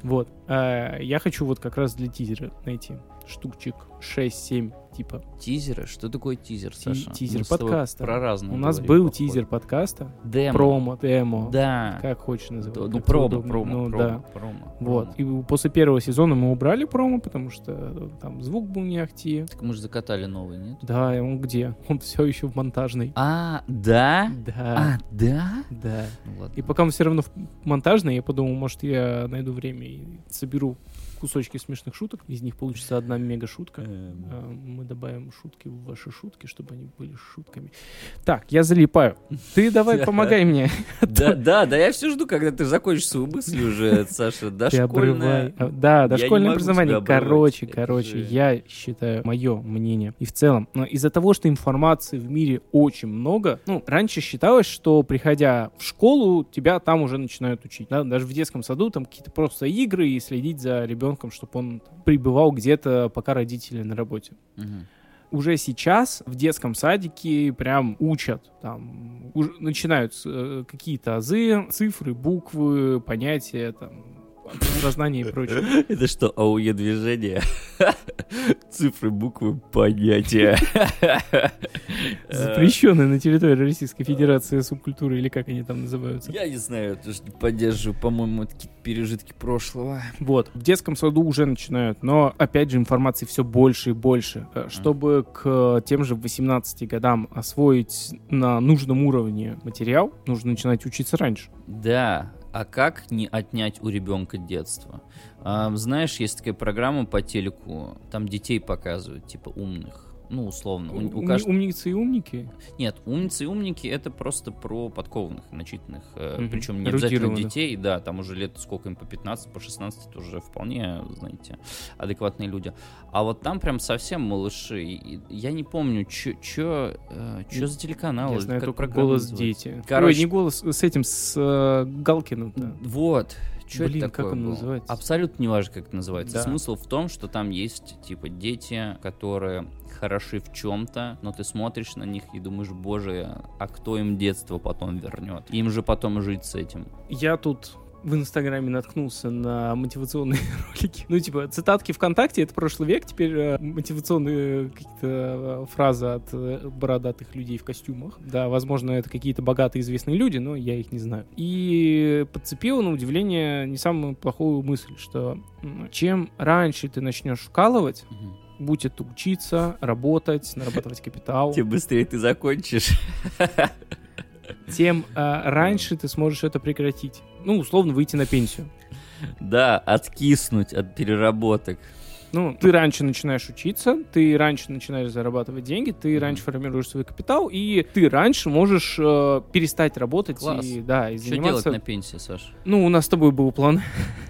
[SPEAKER 3] Вот. А, я хочу вот как раз для тизера найти штукчик 6-7, типа.
[SPEAKER 2] Тизеры? Что такое тизер, Саша?
[SPEAKER 3] тизер
[SPEAKER 2] Мы
[SPEAKER 3] подкаста.
[SPEAKER 2] Про разное
[SPEAKER 3] У нас
[SPEAKER 2] говорим,
[SPEAKER 3] был
[SPEAKER 2] походу.
[SPEAKER 3] тизер подкаста.
[SPEAKER 2] Демо.
[SPEAKER 3] Промо, демо.
[SPEAKER 2] Да.
[SPEAKER 3] Как хочешь
[SPEAKER 2] Да,
[SPEAKER 3] называть.
[SPEAKER 2] Ну,
[SPEAKER 3] как
[SPEAKER 2] промо,
[SPEAKER 3] удобно.
[SPEAKER 2] промо,
[SPEAKER 3] Ну,
[SPEAKER 2] промо,
[SPEAKER 3] да.
[SPEAKER 2] промо,
[SPEAKER 3] Вот.
[SPEAKER 2] промо.
[SPEAKER 3] И после первого сезона мы убрали промо, потому что э, там звук был не ахти.
[SPEAKER 2] Так мы же закатали новый, нет?
[SPEAKER 3] Да, и он где? Он все еще в монтажной.
[SPEAKER 2] А, да?
[SPEAKER 3] Да.
[SPEAKER 2] А, да?
[SPEAKER 3] Да.
[SPEAKER 2] Ну, ладно.
[SPEAKER 3] И пока он все равно в монтажной, я подумал, может, я найду время и соберу кусочки смешных шуток. Из них получится одна мега-шутка.
[SPEAKER 2] Эм,
[SPEAKER 3] А, Мы добавим шутки в ваши шутки, чтобы они были шутками. Так, я залипаю. Ты давай помогай мне.
[SPEAKER 2] Да, да, да, я все жду, когда ты закончишь свою мысль уже, Саша.
[SPEAKER 3] А, Да,
[SPEAKER 2] не
[SPEAKER 3] дошкольное образование. Короче, короче, я считаю, мое мнение. И в целом, но из-за того, что информации в мире очень много, ну, раньше считалось, что приходя в школу, тебя там уже начинают учить. да, Даже в детском саду там какие-то просто игры и следить за ребенком, чтобы он пребывал где-то, пока родители на работе.
[SPEAKER 2] Мгм.
[SPEAKER 3] уже сейчас в детском садике прям учат. Там уж начинают э, какие-то азы, цифры, буквы, понятия, там, разнание и прочее.
[SPEAKER 2] Это что, АУЕ движение? Цифры, буквы, понятия.
[SPEAKER 3] Запрещенные на территории Российской Федерации субкультуры, или как они там называются.
[SPEAKER 2] Я не знаю, я тоже не поддерживаю. По-моему, это какие-то пережитки прошлого.
[SPEAKER 3] Вот, в детском саду уже начинают, но, опять же, информации все больше и больше. Э, Чтобы к тем же 18 годам освоить на нужном уровне материал, нужно начинать учиться раньше.
[SPEAKER 2] Да, а как не отнять у ребенка детство? А, знаешь, есть такая программа по телеку, там детей показывают, типа умных. Ну, условно. У, у кажд-
[SPEAKER 3] Умницы и умники.
[SPEAKER 2] Нет, умницы и умники это просто про подкованных, начитанных.
[SPEAKER 3] Мгм.
[SPEAKER 2] Причем не обязательно детей, да, там уже лет сколько им по 15, по 16, это уже вполне, знаете, адекватные люди. А вот там прям совсем малыши. И я не помню, что за телеканал.
[SPEAKER 3] Я знаю
[SPEAKER 2] как
[SPEAKER 3] только голос
[SPEAKER 2] называется?
[SPEAKER 3] дети.
[SPEAKER 2] Короче-
[SPEAKER 3] Ой, не голос, с этим, с э, Галкиным-то.
[SPEAKER 2] Вот. Что
[SPEAKER 3] Блин,
[SPEAKER 2] это такое
[SPEAKER 3] как он
[SPEAKER 2] было?
[SPEAKER 3] называется?
[SPEAKER 2] Абсолютно не важно, как это называется.
[SPEAKER 3] Да.
[SPEAKER 2] Смысл в том, что там есть, типа, дети, которые хороши в чем-то, но ты смотришь на них и думаешь, боже, а кто им детство потом вернет? Им же потом жить с этим.
[SPEAKER 3] Я тут в Инстаграме наткнулся на мотивационные ролики. Ну, типа, цитатки ВКонтакте — это прошлый век, теперь э, мотивационные какие-то э, фразы от э, бородатых людей в костюмах. Да, возможно, это какие-то богатые известные люди, но я их не знаю. И подцепил, на удивление, не самую плохую мысль, что чем раньше ты начнешь вкалывать, будь это учиться, работать, нарабатывать капитал,
[SPEAKER 2] Тем быстрее ты закончишь.
[SPEAKER 3] тем э, раньше ты сможешь это прекратить. Ну, условно, выйти на пенсию.
[SPEAKER 2] Да, откиснуть от переработок.
[SPEAKER 3] Ну, ты раньше начинаешь учиться, ты раньше начинаешь зарабатывать деньги, ты раньше формируешь свой капитал, и ты раньше можешь э, перестать работать
[SPEAKER 2] Класс.
[SPEAKER 3] и, да, и
[SPEAKER 2] Что
[SPEAKER 3] заниматься...
[SPEAKER 2] делать на пенсии, Саш?
[SPEAKER 3] Ну, у нас с тобой был план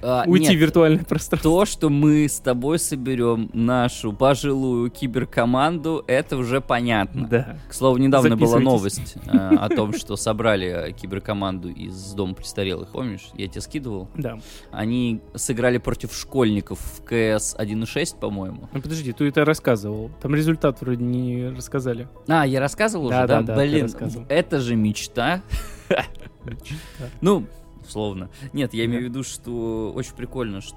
[SPEAKER 2] А,
[SPEAKER 3] уйти
[SPEAKER 2] нет,
[SPEAKER 3] в виртуальное пространство.
[SPEAKER 2] То, что мы с тобой соберем нашу пожилую киберкоманду, это уже понятно.
[SPEAKER 3] Да.
[SPEAKER 2] К слову, недавно была новость э, о том, что собрали киберкоманду из дома престарелых. Помнишь? Я тебе скидывал.
[SPEAKER 3] Да.
[SPEAKER 2] Они сыграли против школьников в КС 1.6, по-моему.
[SPEAKER 3] Ну, подожди, ты это рассказывал. Там результат вроде не рассказали.
[SPEAKER 2] А, я рассказывал
[SPEAKER 3] Да,
[SPEAKER 2] уже, да?
[SPEAKER 3] да,
[SPEAKER 2] Блин, это же мечта.
[SPEAKER 3] Мечта.
[SPEAKER 2] Ну, условно. Нет, я имею в виду, что очень прикольно, что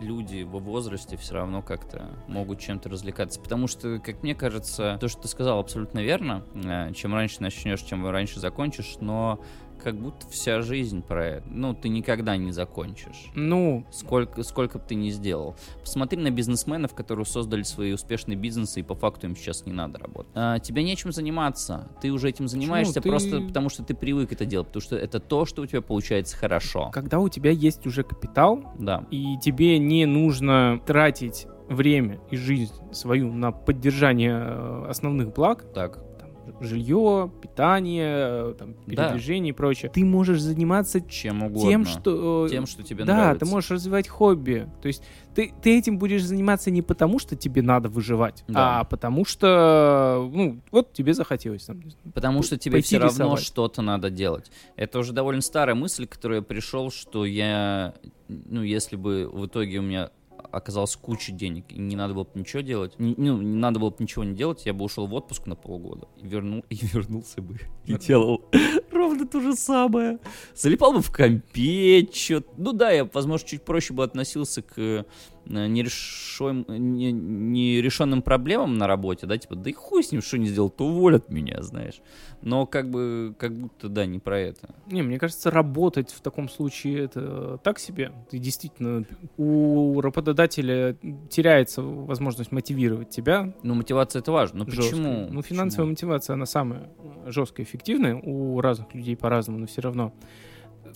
[SPEAKER 2] люди во возрасте все равно как-то могут чем-то развлекаться. Потому что, как мне кажется, то, что ты сказал, абсолютно верно. Э, Чем раньше начнешь, чем раньше закончишь, но как будто вся жизнь про это. Ну, ты никогда не закончишь.
[SPEAKER 3] Ну,
[SPEAKER 2] Сколько, сколько бы ты ни сделал. Посмотри на бизнесменов, которые создали свои успешные бизнесы, и по факту им сейчас не надо работать. А, тебе нечем заниматься. Ты уже этим занимаешься
[SPEAKER 3] Ты-
[SPEAKER 2] просто потому, что ты привык это делать. Потому что это то, что у тебя получается хорошо.
[SPEAKER 3] когда у тебя есть уже капитал,
[SPEAKER 2] Да.
[SPEAKER 3] и тебе не нужно тратить время и жизнь свою на поддержание э, основных благ,
[SPEAKER 2] Так.
[SPEAKER 3] Жилье, питание, э, там,
[SPEAKER 2] Да.
[SPEAKER 3] передвижение и прочее, ты можешь заниматься
[SPEAKER 2] Чем угодно.
[SPEAKER 3] тем, что... э,
[SPEAKER 2] Тем, что тебе
[SPEAKER 3] да,
[SPEAKER 2] нравится.
[SPEAKER 3] ты можешь развивать хобби. То есть ты, ты этим будешь заниматься не потому, что тебе надо выживать,
[SPEAKER 2] Да.
[SPEAKER 3] а потому что, ну, вот тебе захотелось. Там.
[SPEAKER 2] Потому что тебе все равно
[SPEAKER 3] рисовать.
[SPEAKER 2] что-то надо делать. Это уже довольно старая мысль, к которой я пришел, что я, ну, если бы в итоге у меня оказалось куча денег, и не надо было бы ничего делать, не- ну, не надо было бы ничего не делать, я бы ушел в отпуск на полгода. И, вернул, и вернулся бы и делал ровно то же самое. Залипал бы в компе, чё Ну да, я, возможно, чуть проще бы относился к э, нерешоем- не- нерешенным проблемам на работе, да, типа, да и хуй с ним, что не сделал, то уволят меня, знаешь. Но как бы, как будто, да, не про это.
[SPEAKER 3] Не, мне кажется, работать в таком случае это так себе. Ты действительно у работодателя теряется возможность мотивировать тебя.
[SPEAKER 2] Ну, мотивация это важно. Ну,
[SPEAKER 3] жестко.
[SPEAKER 2] почему?
[SPEAKER 3] Ну, финансовая
[SPEAKER 2] Почему?
[SPEAKER 3] мотивация, она самая жесткая, эффективная у разных людей по-разному, но все равно.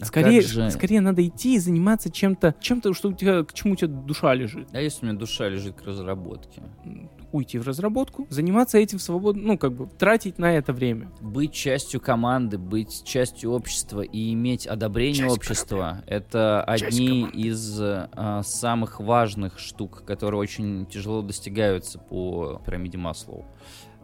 [SPEAKER 2] А
[SPEAKER 3] Скорее,
[SPEAKER 2] же-
[SPEAKER 3] скорее надо идти и заниматься чем-то, чем-то, что у тебя, к чему у тебя душа лежит.
[SPEAKER 2] А если у меня душа лежит к разработке?
[SPEAKER 3] Уйти в разработку, заниматься этим в свободно, ну, как бы, тратить на это время.
[SPEAKER 2] Быть частью команды, быть частью общества и иметь одобрение
[SPEAKER 3] Часть
[SPEAKER 2] общества — это
[SPEAKER 3] Часть
[SPEAKER 2] одни
[SPEAKER 3] команды.
[SPEAKER 2] из а, самых важных штук, которые очень тяжело достигаются по пирамиде Маслоу.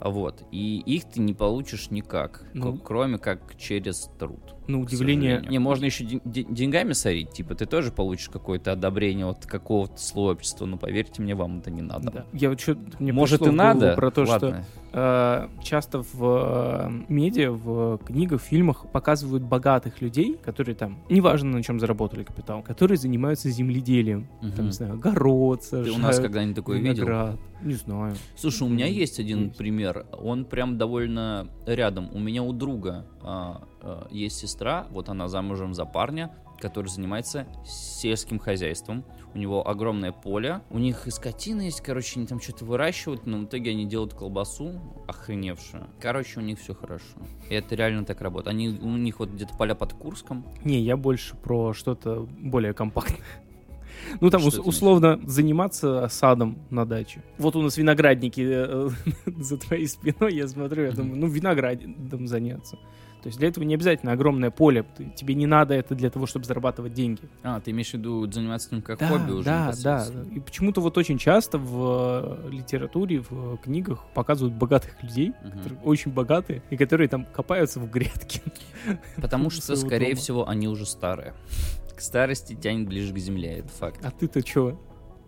[SPEAKER 2] Вот. И их ты не получишь никак,
[SPEAKER 3] Ну.
[SPEAKER 2] кроме как через труд.
[SPEAKER 3] На удивление.
[SPEAKER 2] Не, можно еще ден- ден- деньгами сорить, типа, ты тоже получишь какое-то одобрение от какого-то слоя общества, но поверьте мне, вам это не надо.
[SPEAKER 3] да. Я вот что
[SPEAKER 2] Может и надо,
[SPEAKER 3] про то, что
[SPEAKER 2] ладно.
[SPEAKER 3] э, часто в э, медиа, в книгах, фильмах показывают богатых людей, которые там, неважно на чем заработали капитал, которые занимаются земледелием. Там,
[SPEAKER 2] Мгм.
[SPEAKER 3] не знаю, огород
[SPEAKER 2] Ты у
[SPEAKER 3] сажают,
[SPEAKER 2] нас когда-нибудь такое видел?
[SPEAKER 3] виноград. Не знаю.
[SPEAKER 2] Слушай, у меня есть один
[SPEAKER 3] Есть.
[SPEAKER 2] пример. Он прям довольно рядом. У меня у друга а, а, есть сестра, вот она замужем за парня, который занимается сельским хозяйством. У него огромное поле, у них и скотина есть, короче, они там что-то выращивают, но в итоге они делают колбасу охреневшую. Короче, у них все хорошо. И это реально так работает. Они, у них вот где-то поля под Курском.
[SPEAKER 3] Не, я больше про что-то более компактное. Ну, там ус- условно заниматься садом на даче. Вот у нас виноградники э, за твоей спиной, я смотрю, я думаю, ну, виноградом заняться. То есть для этого не обязательно огромное поле. Тебе не надо это для того, чтобы зарабатывать деньги.
[SPEAKER 2] А, ты имеешь в виду заниматься этим как
[SPEAKER 3] Да,
[SPEAKER 2] хобби уже
[SPEAKER 3] да, да. И почему-то вот очень часто в э, литературе, в книгах показывают богатых людей,
[SPEAKER 2] Мгм.
[SPEAKER 3] которые очень богатые, и которые там копаются в грядке.
[SPEAKER 2] Потому что, скорее
[SPEAKER 3] дома.
[SPEAKER 2] всего, они уже старые. К старости тянет ближе к земле, это факт.
[SPEAKER 3] А ты-то чё?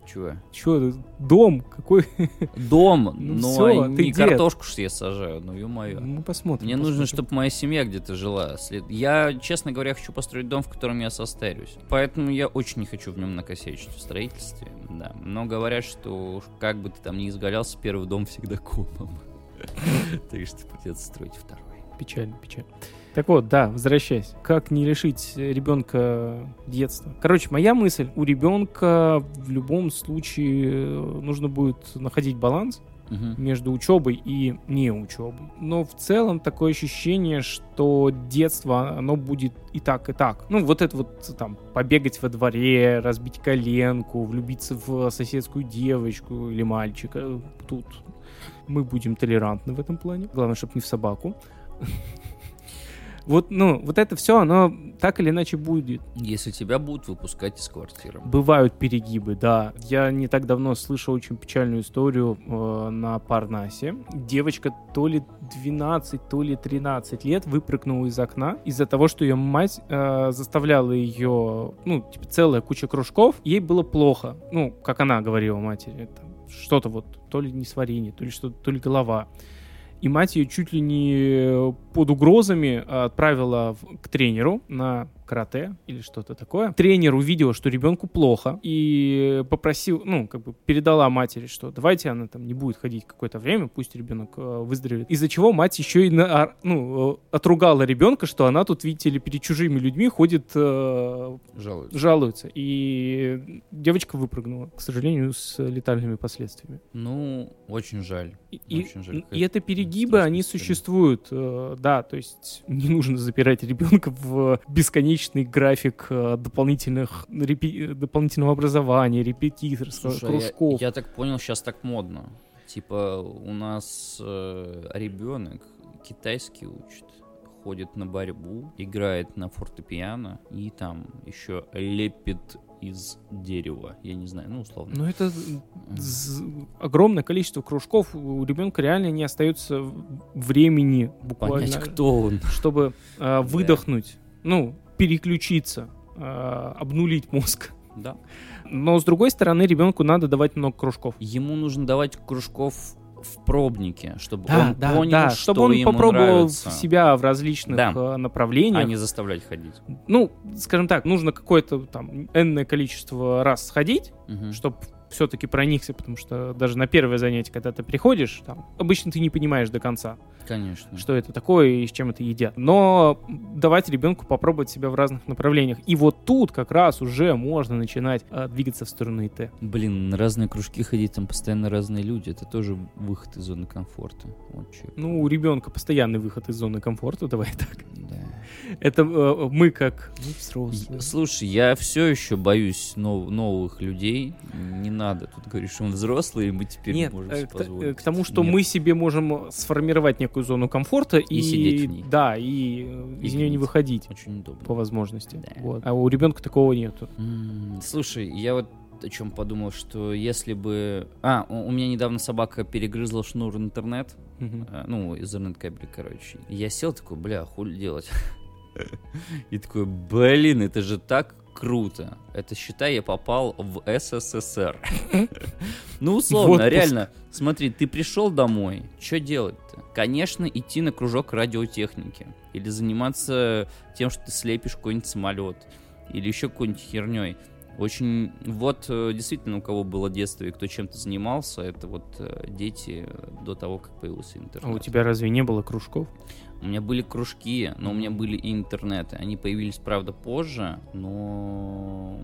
[SPEAKER 2] Чего?
[SPEAKER 3] Чё, дом? Какой?
[SPEAKER 2] Дом,
[SPEAKER 3] Ну
[SPEAKER 2] но
[SPEAKER 3] всё, ты
[SPEAKER 2] не
[SPEAKER 3] дед.
[SPEAKER 2] картошку ж я сажаю, ну ё-моё.
[SPEAKER 3] Мы посмотрим.
[SPEAKER 2] Мне нужно, чтобы моя семья где-то жила. Я, честно говоря, хочу построить дом, в котором я состарюсь. Поэтому я очень не хочу в нем накосячить в строительстве. Да. Но говорят, что как бы ты там ни изгалялся, первый дом всегда комом. Так что придется строить второй.
[SPEAKER 3] Печально, печально. Так вот, да, возвращаясь. Как не лишить ребенка детства? Короче, моя мысль, у ребенка в любом случае э, нужно будет находить баланс
[SPEAKER 2] Мгм.
[SPEAKER 3] между учебой и не учебой. Но в целом такое ощущение, что детство, оно будет и так, и так. Ну, вот это вот там, побегать во дворе, разбить коленку, влюбиться в соседскую девочку или мальчика. Тут мы будем толерантны в этом плане. Главное, чтобы не в собаку. Вот, ну, вот это все, оно так или иначе будет.
[SPEAKER 2] Если тебя будут выпускать из квартиры.
[SPEAKER 3] Бывают перегибы, да. Я не так давно слышал очень печальную историю э, на Парнасе. Девочка то ли 12, то ли 13 лет выпрыгнула из окна из-за того, что ее мать э, заставляла ее, ну, типа, целая куча кружков. Ей было плохо. Ну, как она говорила матери. Что-то вот, то ли не сварение, то ли что-то, то ли голова. И мать ее чуть ли не под угрозами отправила в- к тренеру на карате или что-то такое. Тренер увидела, что ребенку плохо и попросил, ну, как бы передала матери, что давайте она там не будет ходить какое-то время, пусть ребенок э, выздоровеет. Из-за чего мать еще и на- а, ну, э, отругала ребенка, что она тут, видите ли, перед чужими людьми ходит, э,
[SPEAKER 2] Жалуются.
[SPEAKER 3] жалуется. И девочка выпрыгнула, к сожалению, с летальными последствиями.
[SPEAKER 2] Ну, очень жаль.
[SPEAKER 3] И, и-
[SPEAKER 2] Очень жаль,
[SPEAKER 3] и
[SPEAKER 2] какая
[SPEAKER 3] это перегибы, они существуют, э, да, то есть не нужно запирать ребенка в бесконечный график э, дополнительных репи- дополнительного образования, репетиторства,
[SPEAKER 2] Слушай, а я-
[SPEAKER 3] кружков.
[SPEAKER 2] Я, так понял, сейчас так модно. Типа, у нас ребенок китайский учит, ходит на борьбу, играет на фортепиано и там еще лепит из дерева. Я не знаю, ну, условно.
[SPEAKER 3] Но это огромное количество кружков, у ребенка реально не остается времени буквально,
[SPEAKER 2] Понять, кто он.
[SPEAKER 3] чтобы э, выдохнуть, ну, переключиться, э, обнулить мозг.
[SPEAKER 2] Да.
[SPEAKER 3] Но с другой стороны, ребенку надо давать много кружков.
[SPEAKER 2] Ему нужно давать кружков в пробнике, чтобы
[SPEAKER 3] Да,
[SPEAKER 2] он
[SPEAKER 3] да,
[SPEAKER 2] понял,
[SPEAKER 3] да,
[SPEAKER 2] что
[SPEAKER 3] чтобы он
[SPEAKER 2] ему
[SPEAKER 3] попробовал
[SPEAKER 2] нравится,
[SPEAKER 3] себя в различных
[SPEAKER 2] Да.
[SPEAKER 3] э, направлениях.
[SPEAKER 2] а не заставлять ходить.
[SPEAKER 3] Ну, скажем так, нужно какое-то там энное количество раз сходить,
[SPEAKER 2] Мгм.
[SPEAKER 3] чтобы все-таки проникся, потому что даже на первое занятие, когда ты приходишь, там, обычно ты не понимаешь до конца,
[SPEAKER 2] Конечно.
[SPEAKER 3] что это такое и с чем это едят. Но давать ребенку попробовать себя в разных направлениях. И вот тут как раз уже можно начинать э, двигаться в сторону ИТ.
[SPEAKER 2] Блин, на разные кружки ходить, там постоянно разные люди. Это тоже выход из зоны комфорта. Вот.
[SPEAKER 3] Ну, у ребенка постоянный выход из зоны комфорта, давай так.
[SPEAKER 2] Да.
[SPEAKER 3] Это э, мы как мы взрослые.
[SPEAKER 2] Слушай, я все еще боюсь нов- новых людей. Не надо. Тут говоришь, он взрослый, и мы теперь
[SPEAKER 3] Нет,
[SPEAKER 2] можем
[SPEAKER 3] э,
[SPEAKER 2] себе
[SPEAKER 3] к,
[SPEAKER 2] позволить.
[SPEAKER 3] э, к тому, что
[SPEAKER 2] Нет.
[SPEAKER 3] мы себе можем сформировать некую зону комфорта и,
[SPEAKER 2] сидеть в ней.
[SPEAKER 3] да, и э, из
[SPEAKER 2] И
[SPEAKER 3] нее не выходить
[SPEAKER 2] Очень удобно.
[SPEAKER 3] по возможности.
[SPEAKER 2] Да.
[SPEAKER 3] Вот. А у ребенка такого нету.
[SPEAKER 2] Слушай, я вот о чем подумал, что если бы... А, у у меня недавно собака перегрызла шнур интернет, э, ну, Ethernet кабель, короче. И Я сел такой, бля, хули делать? И такой, блин, это же так круто. Это, считай, я попал в СССР. Ну, условно, реально. Смотри, ты пришел домой, что делать-то? Конечно, идти на кружок радиотехники. Или заниматься тем, что ты слепишь какой-нибудь самолет. Или еще какой-нибудь херней. Очень, вот э, действительно, у кого было детство и кто чем-то занимался, это вот э, дети до того, как появился интернет.
[SPEAKER 3] А у тебя разве не было кружков?
[SPEAKER 2] У меня были кружки, но у меня были и интернеты. Они появились, правда, позже, но...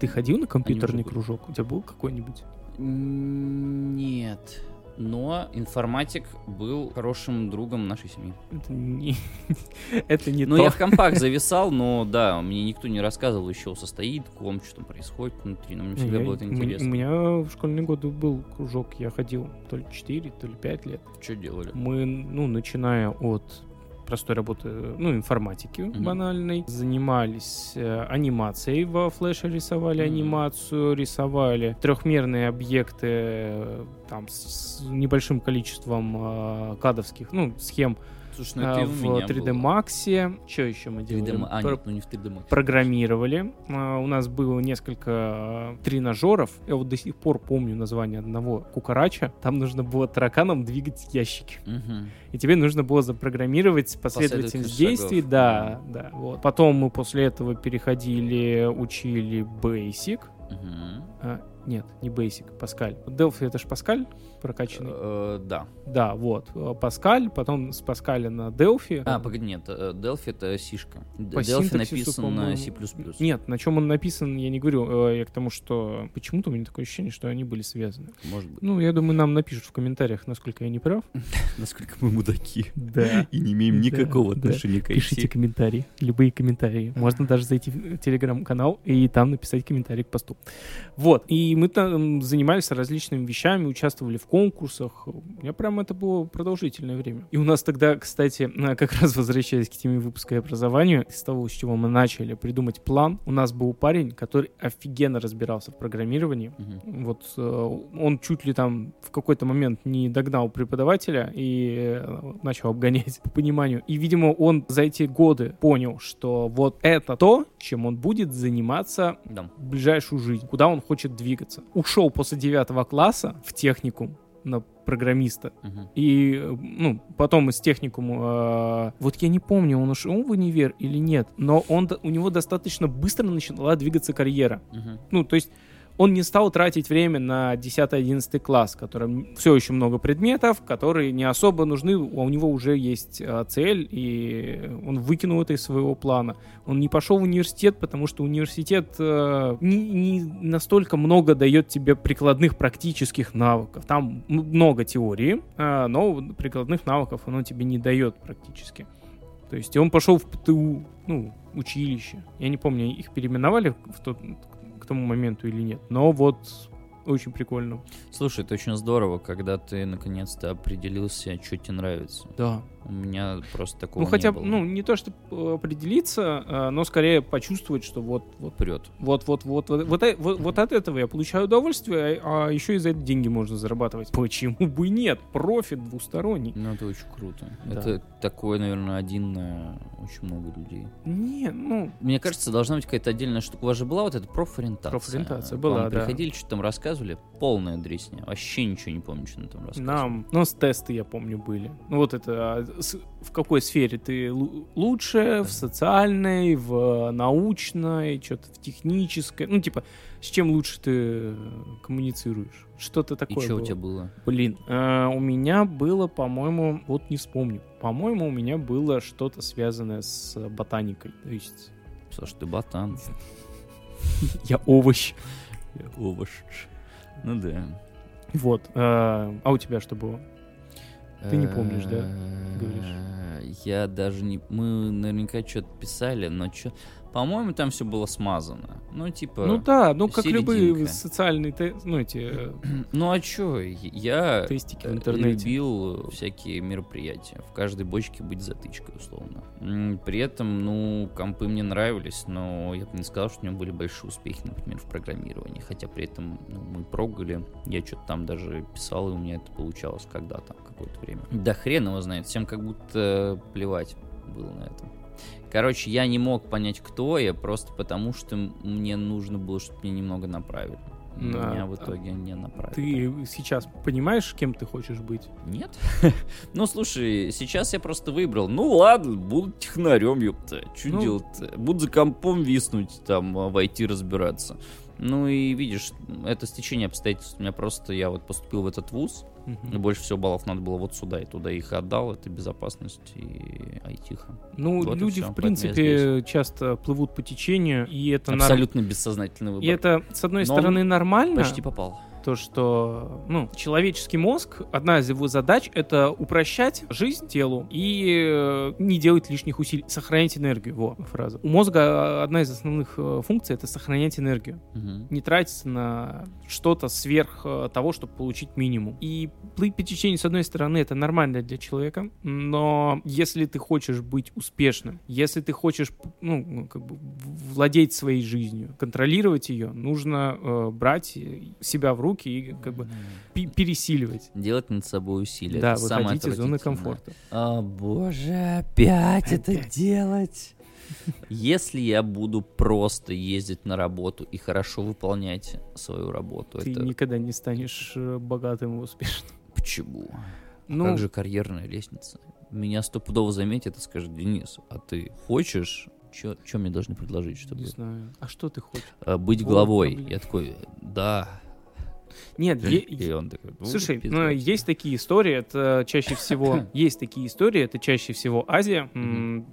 [SPEAKER 3] Ты ходил на компьютерный кружок? У тебя был какой-нибудь?
[SPEAKER 2] Нет. Но информатик был хорошим другом нашей семьи.
[SPEAKER 3] Это не, это не
[SPEAKER 2] Ну,
[SPEAKER 3] то.
[SPEAKER 2] я в компах зависал, но да, мне никто не рассказывал, из чего состоит ком, что там происходит внутри. Но мне всегда
[SPEAKER 3] Я-
[SPEAKER 2] было это интересно.
[SPEAKER 3] У меня в школьные годы был кружок, я ходил то ли 4, то ли 5 лет.
[SPEAKER 2] Что делали?
[SPEAKER 3] Мы, ну, начиная от простой работы, ну, информатики
[SPEAKER 2] Мгм.
[SPEAKER 3] банальной, занимались э, анимацией во флеше, рисовали
[SPEAKER 2] Мгм.
[SPEAKER 3] анимацию, рисовали трехмерные объекты э, там с небольшим количеством э, кадовских, ну, схем
[SPEAKER 2] Слушай, ну это у
[SPEAKER 3] в
[SPEAKER 2] меня
[SPEAKER 3] 3D
[SPEAKER 2] было.
[SPEAKER 3] Max. Что еще мы
[SPEAKER 2] 3D
[SPEAKER 3] делали?
[SPEAKER 2] Ма- А,
[SPEAKER 3] Про-
[SPEAKER 2] нет, ну не в 3D Max.
[SPEAKER 3] программировали. А, У нас было несколько э, тренажеров. Я вот до сих пор помню название одного кукарача. Там нужно было тараканом двигать ящики.
[SPEAKER 2] Мгм.
[SPEAKER 3] И тебе нужно было запрограммировать последовательность действий.
[SPEAKER 2] шагов.
[SPEAKER 3] Да, да. Вот. Потом мы после этого переходили, учили Basic.
[SPEAKER 2] Мгм.
[SPEAKER 3] А, нет, не Basic, Паскаль. Delphi это же Паскаль прокачанный?
[SPEAKER 2] Э, Да.
[SPEAKER 3] Да, вот. Э, Паскаль, потом с Паскаля на Delphi.
[SPEAKER 2] А, погоди, нет, э, Delphi это сишка.
[SPEAKER 3] По
[SPEAKER 2] Delphi написан на C++.
[SPEAKER 3] Нет, на чем он написан, я не говорю. Э, Я к тому, что почему-то у меня такое ощущение, что они были связаны.
[SPEAKER 2] Может быть.
[SPEAKER 3] Ну, я думаю, нам напишут в комментариях, насколько я не прав.
[SPEAKER 2] Насколько мы мудаки.
[SPEAKER 3] Да.
[SPEAKER 2] И не имеем никакого отношения к
[SPEAKER 3] Пишите комментарии, любые комментарии. Можно даже зайти в телеграм-канал и там написать комментарий к посту. Вот. И мы там занимались различными вещами, участвовали в конкурсах. У меня прям это было продолжительное время. И у нас тогда, кстати, как раз возвращаясь к теме выпуска и образованию, из того, с чего мы начали придумать план, у нас был парень, который офигенно разбирался в программировании.
[SPEAKER 2] Мгм.
[SPEAKER 3] Вот э, он чуть ли там в какой-то момент не догнал преподавателя и э, начал обгонять по пониманию. И, видимо, он за эти годы понял, что вот это то, чем он будет заниматься
[SPEAKER 2] Да.
[SPEAKER 3] в ближайшую жизнь, куда он хочет двигаться. Ушел после девятого класса в техникум на программиста.
[SPEAKER 2] Мгм.
[SPEAKER 3] И, ну, потом из техникума, э, вот я не помню, он ушел в универ или нет, но он, у него достаточно быстро начала двигаться карьера.
[SPEAKER 2] Мгм.
[SPEAKER 3] Ну, то есть он не стал тратить время на 10-11 класс, в котором все еще много предметов, которые не особо нужны, а у него уже есть э, цель, и он выкинул это из своего плана. Он не пошел в университет, потому что университет э, не, не настолько много дает тебе прикладных практических навыков. Там много теории, э, но прикладных навыков оно тебе не дает практически. То есть он пошел в ПТУ, ну, училище. Я не помню, их переименовали в тот, к тому моменту или нет. Но вот очень прикольно.
[SPEAKER 2] Слушай, это очень здорово, когда ты наконец-то определился, что тебе нравится.
[SPEAKER 3] Да.
[SPEAKER 2] У меня просто такого
[SPEAKER 3] Ну, хотя
[SPEAKER 2] не
[SPEAKER 3] бы,
[SPEAKER 2] было.
[SPEAKER 3] ну, не то, что э, определиться, э, но скорее почувствовать, что вот, вот,
[SPEAKER 2] Прет.
[SPEAKER 3] вот, вот, вот, вот, вот, э- вот, вот от этого я получаю удовольствие, а, еще и за это деньги можно зарабатывать. Почему бы и нет? Профит двусторонний.
[SPEAKER 2] Ну, это очень круто.
[SPEAKER 3] Да.
[SPEAKER 2] Это такое, наверное, один на очень много людей.
[SPEAKER 3] Не, ну,
[SPEAKER 2] Мне кажется, должна быть какая-то отдельная штука. У вас же была вот эта профориентация.
[SPEAKER 3] Профориентация была, да.
[SPEAKER 2] приходили, что там рассказывали? Полная дресня. Вообще ничего не помню, что они там рассказывали.
[SPEAKER 3] нам, ну, с тесты, я помню, были. Ну, вот это, а, в какой сфере ты лу- лучше, в социальной, в научной, что-то в технической, ну, типа, с чем лучше ты э, коммуницируешь. Что-то
[SPEAKER 2] И
[SPEAKER 3] такое
[SPEAKER 2] что у
[SPEAKER 3] было.
[SPEAKER 2] тебя было?
[SPEAKER 3] Блин, э, у меня было, по-моему, вот не вспомню. По-моему, у меня было что-то связанное с ботаникой. То есть
[SPEAKER 2] Саш, ты ботан.
[SPEAKER 3] я овощ.
[SPEAKER 2] Овощ. Ну да.
[SPEAKER 3] Вот. э, а у тебя что было? Ты не помнишь, да, говоришь?
[SPEAKER 2] Э, Я даже не... Мы наверняка что-то писали, но что... По-моему, там все было смазано. Ну, типа...
[SPEAKER 3] Ну да, ну как любые
[SPEAKER 2] серединка.
[SPEAKER 3] социальные, те- ну эти э,
[SPEAKER 2] Ну а чё, я
[SPEAKER 3] тестики в интернете.
[SPEAKER 2] любил всякие мероприятия. В каждой бочке быть затычкой, условно. При этом, ну, компы мне нравились, но я бы не сказал, что у него были большие успехи, например, в программировании. Хотя при этом ну, мы прогали. Я что-то там даже писал, и у меня это получалось когда-то, какое-то время. Да хрен его знает, всем как будто плевать было на это. Короче, я не мог понять, кто я, просто потому что мне нужно было, чтобы меня немного направили.
[SPEAKER 3] Да.
[SPEAKER 2] Меня в итоге не направили.
[SPEAKER 3] Ты сейчас понимаешь, кем ты хочешь быть?
[SPEAKER 2] Нет? ну, слушай, сейчас я просто выбрал. Ну, ладно, буду технарем, ёпта. Что
[SPEAKER 3] Ну.
[SPEAKER 2] делать-то? Буду за компом виснуть, там, а, в IT разбираться. Ну и видишь, это стечение обстоятельств. У меня просто, я вот поступил в этот вуз, и больше всего баллов надо было вот сюда, и туда их отдал. Это безопасность и айтиха.
[SPEAKER 3] Ну,
[SPEAKER 2] Вот
[SPEAKER 3] люди, в принципе, часто плывут по течению, и это
[SPEAKER 2] Абсолютно бессознательный выбор.
[SPEAKER 3] И это, с одной
[SPEAKER 2] Но
[SPEAKER 3] стороны,
[SPEAKER 2] он
[SPEAKER 3] нормально,
[SPEAKER 2] Почти попал.
[SPEAKER 3] То, что, ну, человеческий мозг, одна из его задач — это упрощать жизнь телу и э, не делать лишних усилий, сохранять энергию, во, фраза. У мозга э, одна из основных э, функций — это сохранять энергию.
[SPEAKER 2] Мгм.
[SPEAKER 3] не тратиться на что-то сверх того, чтобы получить минимум. И плыть по течению, с одной стороны, это нормально для человека, но если ты хочешь быть успешным, если ты хочешь, ну, как бы владеть своей жизнью, контролировать ее, нужно э, брать себя в руки и как бы пе- пересиливать.
[SPEAKER 2] Делать над собой усилия.
[SPEAKER 3] да,
[SPEAKER 2] Это
[SPEAKER 3] выходить из зоны комфорта.
[SPEAKER 2] О боже, опять, это делать. Если я буду просто ездить на работу и хорошо выполнять свою работу,
[SPEAKER 3] Ты
[SPEAKER 2] это
[SPEAKER 3] никогда не станешь э, богатым и успешным.
[SPEAKER 2] почему?
[SPEAKER 3] Ну,
[SPEAKER 2] Как же карьерная лестница? Меня стопудово заметят и скажут, Денис, а ты хочешь? Что мне должны предложить, чтобы
[SPEAKER 3] не знаю. А что ты хочешь?
[SPEAKER 2] э, быть главой? Я такой, да.
[SPEAKER 3] Нет, е-
[SPEAKER 2] И он такой, «Ну,
[SPEAKER 3] Слушай,
[SPEAKER 2] пиздец».
[SPEAKER 3] ну, есть такие истории, это чаще всего, есть такие истории, это чаще всего Азия.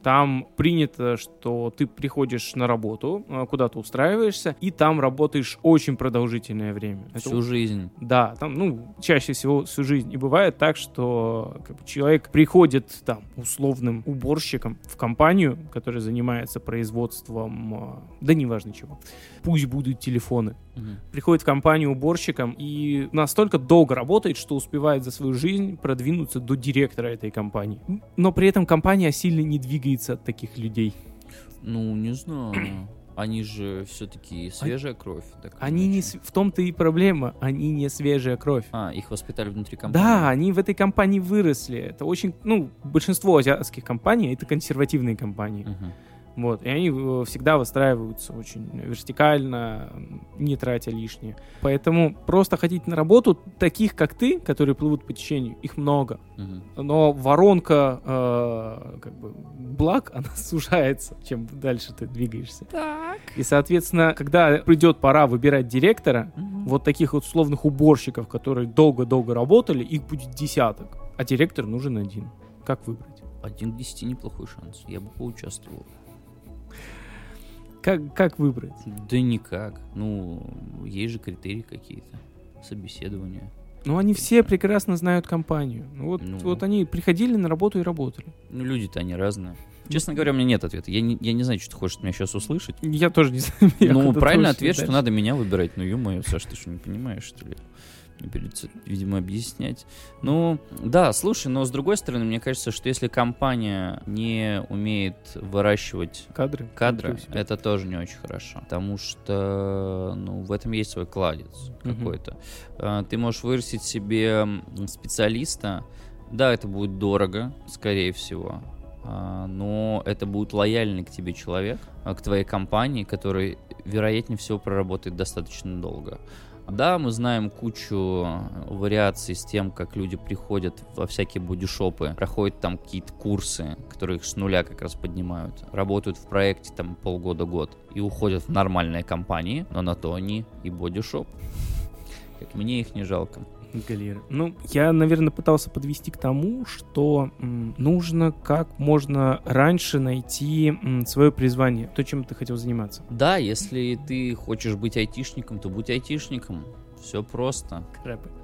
[SPEAKER 3] Там принято, что ты приходишь на работу, э, куда-то устраиваешься, и там работаешь очень продолжительное время.
[SPEAKER 2] Всю жизнь.
[SPEAKER 3] да, там, ну, чаще всего всю жизнь. И бывает так, что как бы, человек приходит там условным уборщиком в компанию, которая занимается производством, а, да неважно чего. Пусть будут телефоны.
[SPEAKER 2] Мгм.
[SPEAKER 3] Приходит в компанию уборщиком и настолько долго работает, что успевает за свою жизнь продвинуться до директора этой компании. Но при этом компания сильно не двигается от таких людей.
[SPEAKER 2] Ну, не знаю. Они же все-таки свежая кровь. так
[SPEAKER 3] Они не св- в том-то и проблема, они не свежая кровь.
[SPEAKER 2] А, их воспитали внутри компании.
[SPEAKER 3] Да, они в этой компании выросли. Это очень, ну, большинство азиатских компаний это консервативные компании.
[SPEAKER 2] Мгм.
[SPEAKER 3] Вот, и они э, всегда выстраиваются очень вертикально, не тратя лишнее. Поэтому просто ходить на работу, таких как ты, которые плывут по течению, их много.
[SPEAKER 2] Мгм.
[SPEAKER 3] Но воронка э, как бы благ, она сужается, чем дальше ты двигаешься.
[SPEAKER 4] Так.
[SPEAKER 3] И, соответственно, когда придет пора выбирать директора,
[SPEAKER 2] Мгм.
[SPEAKER 3] вот таких вот условных уборщиков, которые долго-долго работали, их будет десяток, а директор нужен один. Как выбрать?
[SPEAKER 2] Один к десяти неплохой шанс. Я бы поучаствовал.
[SPEAKER 3] Как, как выбрать?
[SPEAKER 2] Да никак. Ну, есть же критерии какие-то. Собеседование.
[SPEAKER 3] Ну, они все прекрасно знают компанию. Ну, Вот,
[SPEAKER 2] Ну.
[SPEAKER 3] вот они приходили на работу и работали.
[SPEAKER 2] Ну, люди-то они разные. Честно говоря, у меня нет ответа. Я не, я не знаю, что ты хочешь от меня сейчас услышать.
[SPEAKER 3] Я тоже не знаю.
[SPEAKER 2] ну, правильный ответ, что надо меня выбирать. Ну, ё-моё, Саш, ты что, не понимаешь, что ли? Придется, видимо, объяснять. Ну, да, слушай, но с другой стороны, мне кажется, что если компания не умеет выращивать
[SPEAKER 3] Кадры.
[SPEAKER 2] кадры, это тоже не очень хорошо. Потому что, ну, в этом есть свой кладец
[SPEAKER 3] Мгм.
[SPEAKER 2] какой-то. А, Ты можешь вырастить себе специалиста. Да, это будет дорого, скорее всего. А, Но это будет лояльный к тебе человек, а, к твоей компании, который, вероятнее всего, проработает достаточно долго. Да, мы знаем кучу вариаций с тем, как люди приходят во всякие бодишопы, проходят там какие-то курсы, которые их с нуля как раз поднимают, работают в проекте там полгода-год и уходят в нормальные компании, но на то они и бодишоп. Как мне их не жалко.
[SPEAKER 3] Галеры. Ну, я, наверное, пытался подвести к тому, что м, нужно как можно раньше найти свое призвание, то, чем ты хотел заниматься.
[SPEAKER 2] Да, если ты хочешь быть айтишником, то будь айтишником. Все просто.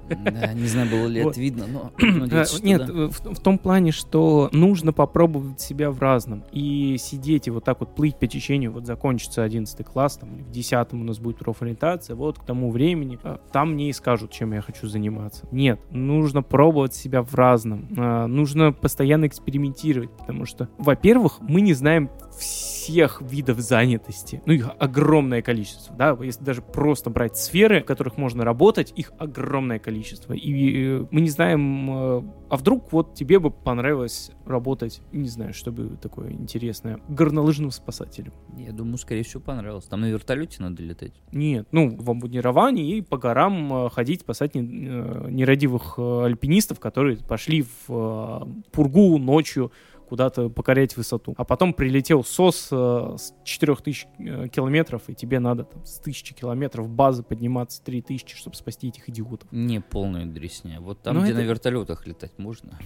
[SPEAKER 2] Да, не знаю, было ли
[SPEAKER 3] Вот.
[SPEAKER 2] это видно, но
[SPEAKER 3] А,
[SPEAKER 2] надеюсь, что
[SPEAKER 3] Нет,
[SPEAKER 2] да.
[SPEAKER 3] в, в том плане, что нужно попробовать себя в разном. И сидеть и вот так вот плыть по течению, вот закончится 11 класс, там, или в 10 у нас будет профориентация, вот к тому времени э, там мне и скажут, чем я хочу заниматься. Нет, нужно пробовать себя в разном. А, Нужно постоянно экспериментировать, потому что, во-первых, мы не знаем всех видов занятости. Ну, их огромное количество, да, если даже просто брать сферы, в которых можно работать, их огромное количество. И э, мы не знаем, э, а вдруг вот тебе бы понравилось работать, не знаю, что бы такое интересное, горнолыжным спасателем.
[SPEAKER 2] Я думаю, скорее всего, понравилось. Там на вертолете надо летать.
[SPEAKER 3] Нет, ну, в обмундировании и по горам э, ходить, спасать не- нерадивых альпинистов, которые пошли в пургу ночью куда-то покорять высоту. А потом прилетел СОС э, с 4000 э, километров, и тебе надо там, с 1000 километров базы подниматься 3000, чтобы спасти этих идиотов.
[SPEAKER 2] Не полная дресня. Вот там,
[SPEAKER 3] Ну,
[SPEAKER 2] где
[SPEAKER 3] это-
[SPEAKER 2] на вертолетах летать можно.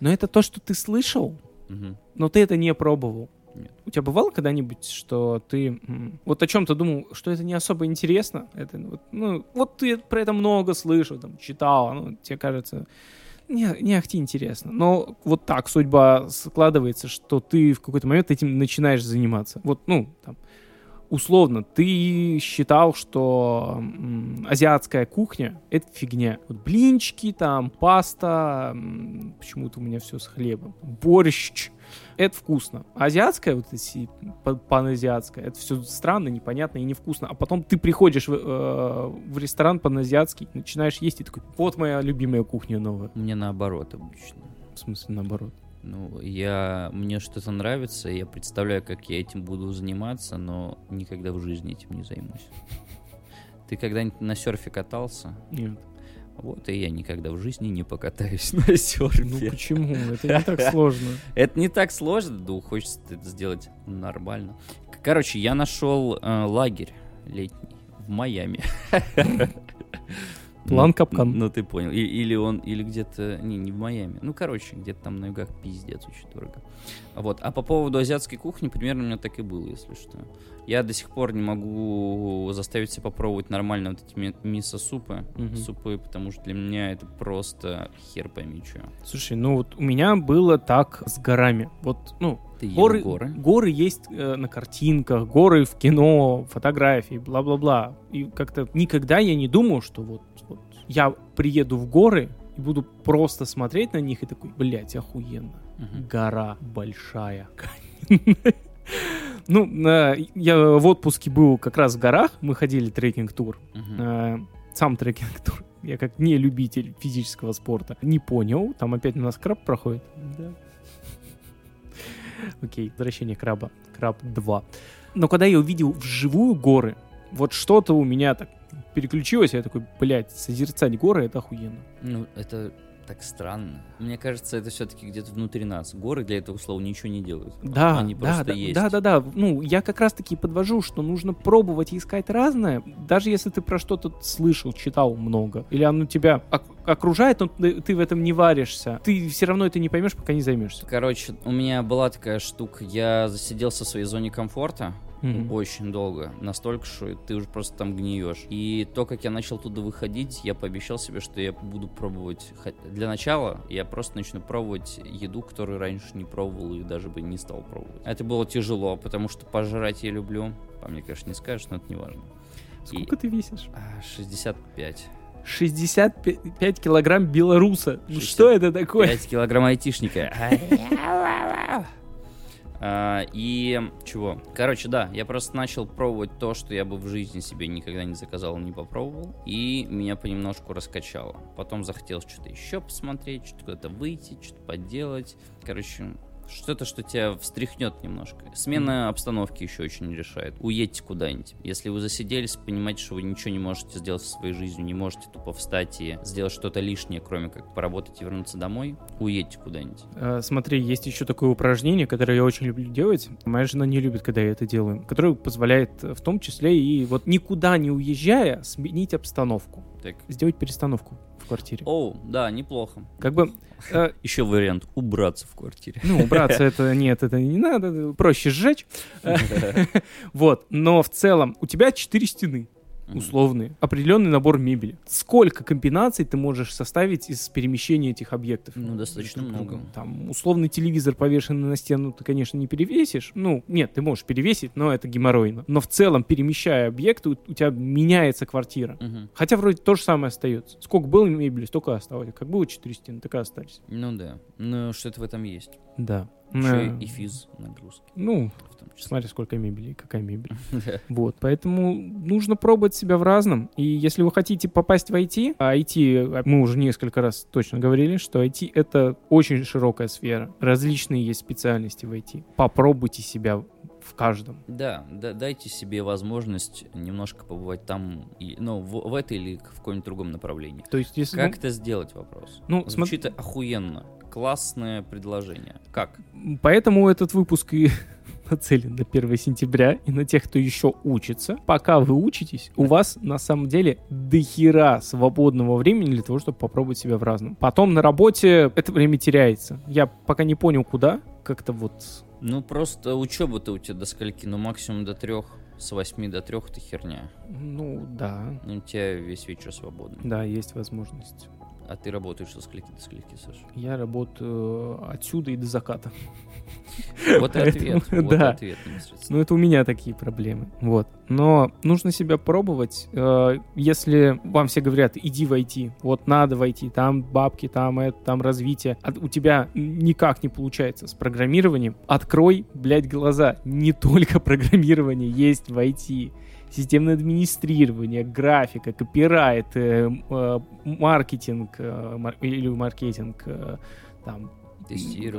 [SPEAKER 3] Но это то, что ты слышал,
[SPEAKER 2] Мгм.
[SPEAKER 3] но ты это не пробовал.
[SPEAKER 2] Нет.
[SPEAKER 3] У тебя бывало когда-нибудь, что ты вот о чем-то думал, что это не особо интересно? Это, вот, ну, вот ты про это много слышал, там, читал, ну, тебе кажется, не, не ахти интересно. Но вот так судьба складывается, что ты в какой-то момент этим начинаешь заниматься. Вот, ну, там, условно, ты считал, что м, азиатская кухня — это фигня. Вот блинчики, там, паста, м, почему-то у меня все с хлебом, борщ, это вкусно. А азиатская, вот эти па- паназиатская, это все странно, непонятно и невкусно. А потом ты приходишь в, э, в ресторан паназиатский, начинаешь есть и такой, вот моя любимая кухня новая.
[SPEAKER 2] Мне наоборот обычно.
[SPEAKER 3] В смысле, наоборот.
[SPEAKER 2] Ну, я, мне что-то нравится, я представляю, как я этим буду заниматься, но никогда в жизни этим не займусь. Ты когда-нибудь на серфе катался?
[SPEAKER 3] Нет.
[SPEAKER 2] Вот и я никогда в жизни не покатаюсь на
[SPEAKER 3] Ну
[SPEAKER 2] серфе.
[SPEAKER 3] почему? Это не так сложно.
[SPEAKER 2] Это не так сложно, да хочется это сделать нормально. Короче, я нашел э, лагерь летний в Майами.
[SPEAKER 3] План
[SPEAKER 2] Ну,
[SPEAKER 3] капкан.
[SPEAKER 2] Ну, ты понял. И- или он, или где-то, не, не в Майами. Ну, короче, где-то там на югах пиздец очень дорого. Вот. А по поводу азиатской кухни, примерно у меня так и было, если что. Я до сих пор не могу заставить себя попробовать нормально вот эти ми- мисо-супы.
[SPEAKER 3] Мгм.
[SPEAKER 2] Супы, потому что для меня это просто хер пойми что.
[SPEAKER 3] Слушай, ну вот у меня было так с горами. Вот, ну,
[SPEAKER 2] Ты
[SPEAKER 3] горы,
[SPEAKER 2] горы?
[SPEAKER 3] горы есть э, на картинках, горы в кино, фотографии, бла-бла-бла. И как-то никогда я не думал, что вот, вот я приеду в горы и буду просто смотреть на них и такой, блядь, охуенно.
[SPEAKER 2] Мгм.
[SPEAKER 3] Гора большая. Ну, э, я в отпуске был как раз в горах, мы ходили трекинг-тур. Э, Сам трекинг-тур. Я как не любитель физического спорта не понял. Там опять у нас краб проходит. Да. Окей, возвращение краба. Краб 2. Но когда я увидел вживую горы, вот что-то у меня так переключилось, я такой, блядь, созерцать горы это охуенно.
[SPEAKER 2] Ну, это так странно. Мне кажется, это все-таки где-то внутри нас. Горы для этого слова ничего не делают.
[SPEAKER 3] Да,
[SPEAKER 2] Они
[SPEAKER 3] да,
[SPEAKER 2] просто
[SPEAKER 3] да,
[SPEAKER 2] есть.
[SPEAKER 3] да, да, да. Ну, я как раз таки подвожу, что нужно пробовать и искать разное, даже если ты про что-то слышал, читал много, или оно тебя окружает, но ты, ты в этом не варишься. Ты все равно это не поймешь, пока не займешься.
[SPEAKER 2] Короче, у меня была такая штука. Я засиделся в своей зоне комфорта
[SPEAKER 3] Мгм.
[SPEAKER 2] очень долго. Настолько, что ты уже просто там гниешь. И то, как я начал туда выходить, я пообещал себе, что я буду пробовать... Для начала я просто начну пробовать еду, которую раньше не пробовал и даже бы не стал пробовать. Это было тяжело, потому что пожрать я люблю. По мне, конечно, не скажешь, но это не важно.
[SPEAKER 3] Сколько ты весишь?
[SPEAKER 2] 65.
[SPEAKER 3] 65 килограмм белоруса. Ну
[SPEAKER 2] 60.
[SPEAKER 3] Что это такое?
[SPEAKER 2] 5 килограмм айтишника. А, И чего? Короче, да, я просто начал пробовать то, что я бы в жизни себе никогда не заказал, не попробовал. И меня понемножку раскачало. Потом захотелось что-то еще посмотреть, что-то куда-то выйти, что-то поделать. Короче, что-то, что тебя встряхнет немножко. Смена обстановки еще очень решает. Уедьте куда-нибудь. Если вы засиделись, понимаете, что вы ничего не можете сделать со своей жизнью, не можете тупо встать и сделать что-то лишнее, кроме как поработать и вернуться домой, уедьте куда-нибудь.
[SPEAKER 3] Э, Смотри, есть еще такое упражнение, которое я очень люблю делать. Моя жена не любит, когда я это делаю. Которое позволяет э, в том числе и вот никуда не уезжая сменить обстановку.
[SPEAKER 2] Так.
[SPEAKER 3] Сделать перестановку в квартире.
[SPEAKER 2] Оу, да, неплохо.
[SPEAKER 3] Как бы, э,
[SPEAKER 2] Еще вариант убраться в квартире.
[SPEAKER 3] ну, убраться это нет, это не надо, проще сжечь. Вот, но в целом у тебя четыре стены. Условные, определенный набор мебели. Сколько комбинаций ты можешь составить из перемещения этих объектов?
[SPEAKER 2] Ну, достаточно
[SPEAKER 3] другом?
[SPEAKER 2] много.
[SPEAKER 3] Там условный телевизор, повешенный на стену, ты, конечно, не перевесишь. Ну, нет, ты можешь перевесить, но это геморройно. Но в целом, перемещая объекты, у, у тебя меняется квартира.
[SPEAKER 2] Мгм.
[SPEAKER 3] Хотя вроде то же самое остается. Сколько было мебели, столько осталось. Как было четыре стены, так и остались.
[SPEAKER 2] Ну да. Ну, что-то в этом есть.
[SPEAKER 3] Да.
[SPEAKER 2] Еще и физ нагрузки.
[SPEAKER 3] Ну,
[SPEAKER 2] В том числе.
[SPEAKER 3] смотри, сколько мебели какая мебель. Вот, поэтому нужно пробовать себя в разном. И если вы хотите попасть в IT, а IT, мы уже несколько раз точно говорили, что IT — это очень широкая сфера. Различные есть специальности в IT. Попробуйте себя в каждом.
[SPEAKER 2] Да, да, дайте себе возможность немножко побывать там, и, ну, в, в этой или в каком-нибудь другом направлении.
[SPEAKER 3] То есть, если...
[SPEAKER 2] Как это сделать, вопрос?
[SPEAKER 3] Ну,
[SPEAKER 2] Звучит охуенно. Классное предложение. Как?
[SPEAKER 3] Поэтому этот выпуск и нацелен на 1 сентября и на тех, кто еще учится. Пока вы учитесь, у вас на самом деле дохера свободного времени для того, чтобы попробовать себя в разном. Потом на работе это время теряется. Я пока не понял, куда. Как-то вот...
[SPEAKER 2] Ну, просто учеба-то у тебя до скольки? Ну, максимум до трех. С восьми до трех это херня.
[SPEAKER 3] Ну, да.
[SPEAKER 2] Ну, у тебя весь вечер свободный.
[SPEAKER 3] Да, есть возможность.
[SPEAKER 2] А ты работаешь со скольки до скольки, Саша?
[SPEAKER 3] Я работаю отсюда и до заката.
[SPEAKER 2] Вот и ответ.
[SPEAKER 3] Да. Ну, это у меня такие проблемы. Вот. Но нужно себя пробовать. Э, Если вам все говорят, иди войти, вот надо войти, там бабки, там это, там развитие, а у тебя никак не получается с программированием, открой, блядь, глаза. Не только программирование есть в IT. Системное администрирование, графика, копирайт, э, э, маркетинг э, мар- или маркетинг, э, там,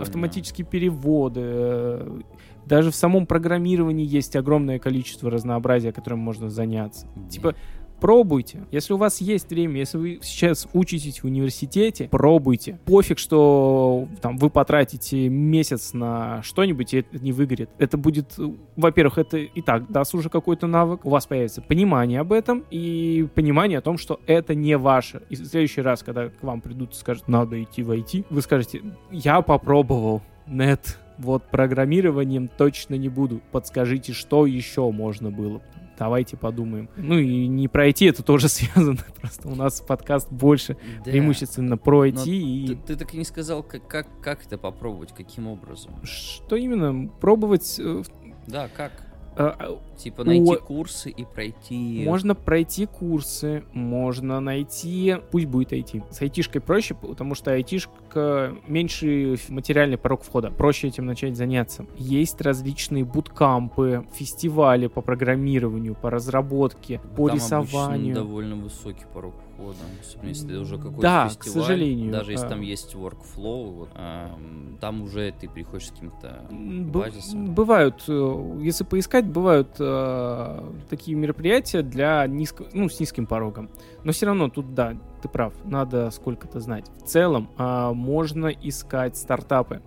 [SPEAKER 3] автоматические переводы. э, Даже в самом программировании есть огромное количество разнообразия, которым можно заняться. Типа, пробуйте. Если у вас есть время, если вы сейчас учитесь в университете, пробуйте. Пофиг, что там вы потратите месяц на что-нибудь, и это не выгорит. Это будет, э, во-первых, это и так даст уже какой-то навык. У вас появится понимание об этом и понимание о том, что это не ваше. И в следующий раз, когда к вам придут и скажут, надо идти в IT, вы скажете, я попробовал, нет, вот программированием точно не буду. Подскажите, что еще можно было. Давайте подумаем. Ну и не про IT это тоже связано. Просто у нас подкаст больше
[SPEAKER 2] Да.
[SPEAKER 3] преимущественно про IT.
[SPEAKER 2] Но
[SPEAKER 3] и
[SPEAKER 2] Ты, ты так и не сказал, как, как, как это попробовать, каким образом.
[SPEAKER 3] что именно? Пробовать... э,
[SPEAKER 2] Да, как?
[SPEAKER 3] Э, э,
[SPEAKER 2] Типа найти
[SPEAKER 3] О-
[SPEAKER 2] курсы и пройти.
[SPEAKER 3] Можно пройти курсы, можно найти, пусть будет IT. С айтишкой проще, потому что айтишка меньше материальный порог входа. Проще этим начать заняться. Есть различные буткампы, фестивали по программированию, по разработке, по
[SPEAKER 2] Там
[SPEAKER 3] рисованию.
[SPEAKER 2] довольно высокий порог кода. Особенно если ты уже какой-то
[SPEAKER 3] Да, к
[SPEAKER 2] фестиваль.
[SPEAKER 3] сожалению,
[SPEAKER 2] Даже если
[SPEAKER 3] а.
[SPEAKER 2] там есть workflow, вот, ам, там уже ты приходишь с каким-то базисом.
[SPEAKER 3] Бывают, э, если поискать, бывают э, такие мероприятия для низко, ну, с низким порогом. Но все равно тут, да, ты прав, надо сколько-то знать. В целом, а, можно искать стартапы.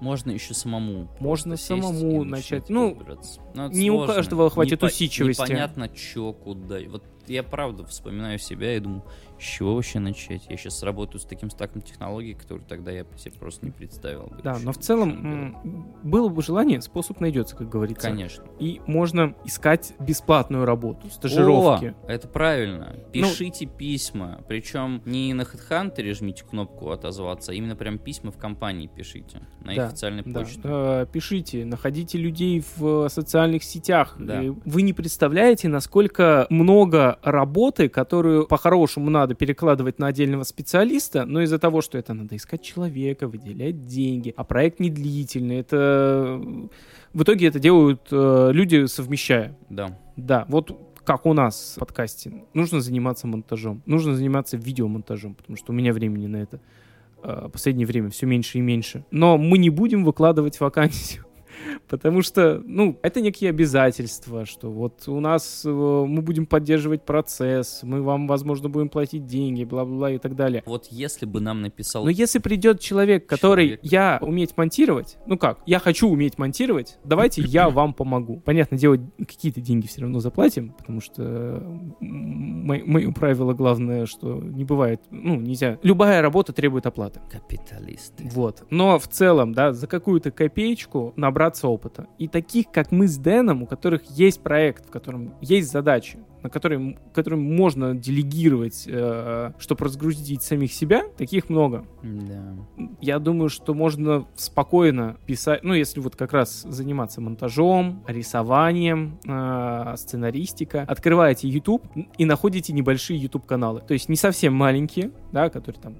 [SPEAKER 2] Можно еще самому.
[SPEAKER 3] Можно самому начать. Ну,
[SPEAKER 2] это
[SPEAKER 3] не у
[SPEAKER 2] сложно.
[SPEAKER 3] каждого хватит
[SPEAKER 2] Непо-
[SPEAKER 3] усидчивости.
[SPEAKER 2] Непонятно, что, куда. Вот я правда вспоминаю себя и думаю, чего вообще начать? Я сейчас работаю с таким стаком технологий, который тогда я себе просто не представил. бы
[SPEAKER 3] Да, но в целом было бы желание, способ найдется, как говорится.
[SPEAKER 2] Конечно.
[SPEAKER 3] И можно искать бесплатную работу, стажировки.
[SPEAKER 2] О, это правильно.
[SPEAKER 3] Ну-
[SPEAKER 2] Пишите письма. Причем не на HeadHunter жмите кнопку отозваться, а именно прям письма в компании пишите. На их
[SPEAKER 3] Да,
[SPEAKER 2] официальной
[SPEAKER 3] Да,
[SPEAKER 2] почте.
[SPEAKER 3] э, пишите, находите людей в э, социальных сетях.
[SPEAKER 2] Да.
[SPEAKER 3] И Вы не представляете, насколько много работы, которую по-хорошему надо перекладывать на отдельного специалиста, но из-за того, что это надо искать человека, выделять деньги, а проект не длительный, это в итоге это делают э, люди совмещая.
[SPEAKER 2] Да.
[SPEAKER 3] Да, вот как у нас в подкасте. Нужно заниматься монтажом. Нужно заниматься видеомонтажом, потому что у меня времени на это э, последнее время все меньше и меньше. Но мы не будем выкладывать вакансию. Потому что, ну, это некие обязательства, что вот у нас э, мы будем поддерживать процесс, мы вам, возможно, будем платить деньги, бла-бла-бла и так далее.
[SPEAKER 2] Вот если бы нам написал
[SPEAKER 3] Но если придет человек, который
[SPEAKER 2] Человек.
[SPEAKER 3] я уметь монтировать, ну как, я хочу уметь монтировать, давайте я вам помогу. Понятно, делать какие-то деньги все равно заплатим, потому что мое правило главное, что не бывает, ну нельзя. Любая работа требует оплаты.
[SPEAKER 2] капиталисты.
[SPEAKER 3] Вот. Но в целом, да, за какую-то копеечку набраться опыта. И таких, как мы с Дэном, у которых есть проект, в котором есть задачи, на которые, которым можно делегировать, э, чтобы разгрузить самих себя, таких много.
[SPEAKER 2] Да.
[SPEAKER 3] Я думаю, что можно спокойно писать, ну, если вот как раз заниматься монтажом, рисованием, э, сценаристика. Открываете YouTube и находите небольшие YouTube-каналы. То есть не совсем маленькие, да, которые там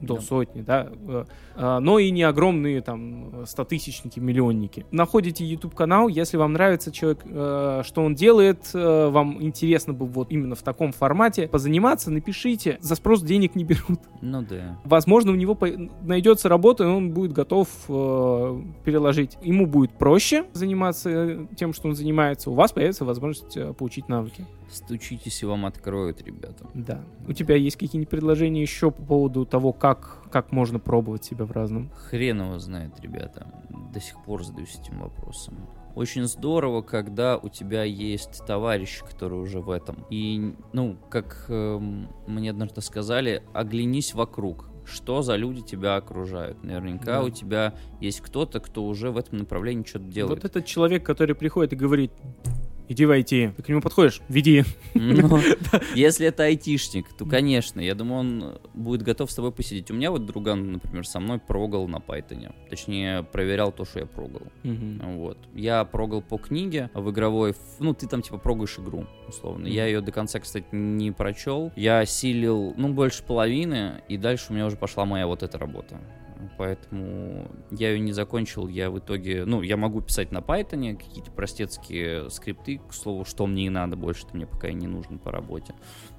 [SPEAKER 3] до
[SPEAKER 2] Да.
[SPEAKER 3] сотни, да, э, а, но и не огромные там стотысячники, миллионники. Находите YouTube канал, если вам нравится человек, э, что он делает, э, вам интересно бы вот именно в таком формате позаниматься, напишите. За спрос денег не берут.
[SPEAKER 2] Ну да.
[SPEAKER 3] Возможно, у него найдется работа, и он будет готов переложить. Ему будет проще заниматься тем, что он занимается. У вас появится возможность получить навыки.
[SPEAKER 2] Стучитесь, и вам откроют, ребята.
[SPEAKER 3] Да. У тебя есть какие-нибудь предложения еще по поводу того, как, как можно пробовать себя в разном?
[SPEAKER 2] Хрен его знает, ребята. До сих пор задаюсь этим вопросом. Очень здорово, когда у тебя есть товарищи, которые уже в этом. И, ну, как эм, мне однажды сказали, оглянись вокруг. Что за люди тебя окружают? Наверняка
[SPEAKER 3] Да.
[SPEAKER 2] у тебя есть кто-то, кто уже в этом направлении что-то делает.
[SPEAKER 3] Вот этот человек, который приходит и говорит, иди в IT. Ты к нему подходишь, веди.
[SPEAKER 2] Ну, Если это айтишник, то, конечно, я думаю, он будет готов с тобой посидеть. У меня вот друган, например, со мной прогал на Python. Точнее, проверял то, что я прогал. Вот. Я прогал по книге в игровой... Ну, ты там, типа, прогаешь игру, условно. Я ее до конца, кстати, не прочел. Я осилил, ну, больше половины, и дальше у меня уже пошла моя вот эта работа. Поэтому я ее не закончил. Я в итоге... Ну, я могу писать на Python какие-то простецкие скрипты, к слову, что мне и надо, больше мне пока и не нужно по работе.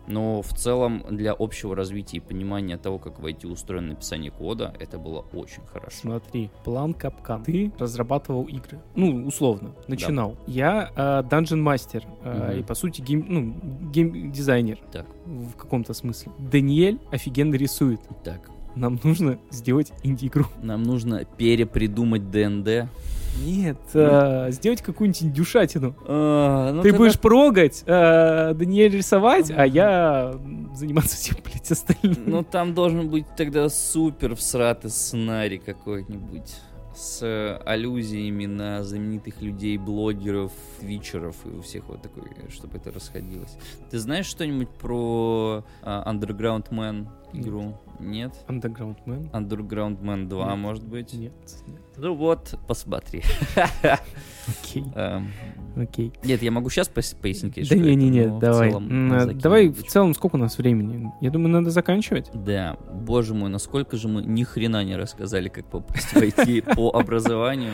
[SPEAKER 2] Но в целом для общего развития и понимания того, как в IT устроено написание кода, это было очень хорошо.
[SPEAKER 3] Смотри, план капкан. Ты разрабатывал игры. Ну, условно, начинал. Я э, Dungeon Master. э,
[SPEAKER 2] Мгм.
[SPEAKER 3] И, по сути, гейм, ну, гейм-дизайнер.
[SPEAKER 2] Так.
[SPEAKER 3] В каком-то смысле. Даниэль офигенно рисует.
[SPEAKER 2] Так,
[SPEAKER 3] Нам нужно сделать инди-игру.
[SPEAKER 2] нам нужно перепридумать ДНД.
[SPEAKER 3] Нет, э, сделать какую-нибудь индюшатину.
[SPEAKER 2] ну
[SPEAKER 3] Ты будешь прогать, э, Даниэль рисовать, а я м, заниматься всем, блядь, остальным.
[SPEAKER 2] Ну, там должен быть тогда супер всратый сценарий какой-нибудь с э, аллюзиями на знаменитых людей, блогеров, твичеров и у всех вот такой, чтобы это расходилось. Ты знаешь что-нибудь про а, Underground Man игру? Нет?
[SPEAKER 3] Underground Man?
[SPEAKER 2] Underground Man 2,
[SPEAKER 3] Нет.
[SPEAKER 2] может быть?
[SPEAKER 3] Нет, нет.
[SPEAKER 2] Ну вот, посмотри.
[SPEAKER 3] Окей,
[SPEAKER 2] Эм,
[SPEAKER 3] окей.
[SPEAKER 2] Нет, я могу сейчас пояснить,
[SPEAKER 3] Да
[SPEAKER 2] конечно, что
[SPEAKER 3] не, не, не,
[SPEAKER 2] в
[SPEAKER 3] давай. Давай в целом сколько у нас времени? Я думаю, надо заканчивать.
[SPEAKER 2] Да, боже мой, насколько же мы ни хрена не рассказали, как попасть в IT по образованию.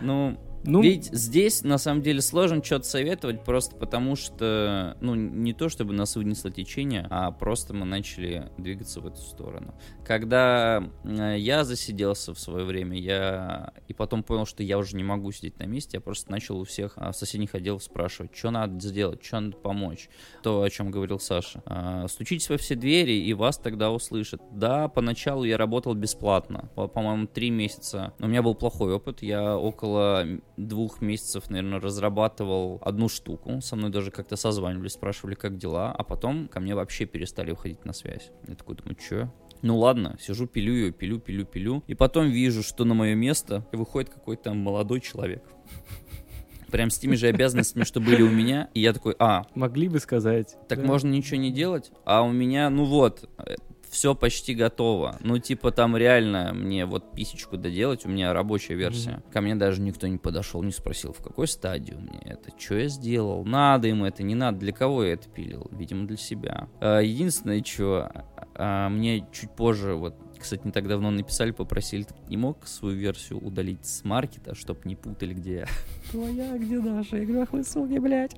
[SPEAKER 2] Ну,
[SPEAKER 3] Ну,
[SPEAKER 2] Ведь здесь, на самом деле, сложно что-то советовать, просто потому что, ну, не то чтобы нас вынесло течение, а просто мы начали двигаться в эту сторону. Когда э, я засиделся в свое время, я и потом понял, что я уже не могу сидеть на месте, я просто начал у всех а, соседних отделов спрашивать, что надо сделать, что надо помочь. То, о чем говорил Саша. А, Стучитесь во все двери, и вас тогда услышат. Да, поначалу я работал бесплатно, по- по-моему, три месяца. Но у меня был плохой опыт, я около двух месяцев, наверное, разрабатывал одну штуку. Со мной даже как-то созванивались, спрашивали, как дела, а потом ко мне вообще перестали выходить на связь. Я такой думаю, что? Ну ладно, сижу, пилю ее, пилю, пилю, пилю. И потом вижу, что на мое место выходит какой-то молодой человек. Прям с теми же обязанностями, что были у меня. И я такой, а,
[SPEAKER 3] могли бы сказать.
[SPEAKER 2] так
[SPEAKER 3] да.
[SPEAKER 2] можно ничего не делать? А у меня, ну вот, все почти готово. Ну, типа, там реально мне вот писечку доделать, у меня рабочая версия. Ко мне даже никто не подошел, не спросил, в какой стадии у меня это, что я сделал, надо им это, не надо, для кого я это пилил? Видимо, для себя. А, Единственное, что мне чуть позже, вот, кстати, не так давно написали, попросили, ты не мог свою версию удалить с маркета, чтобы не путали, где я?
[SPEAKER 4] Твоя, где наша? Я говорю, ах вы суки, блядь.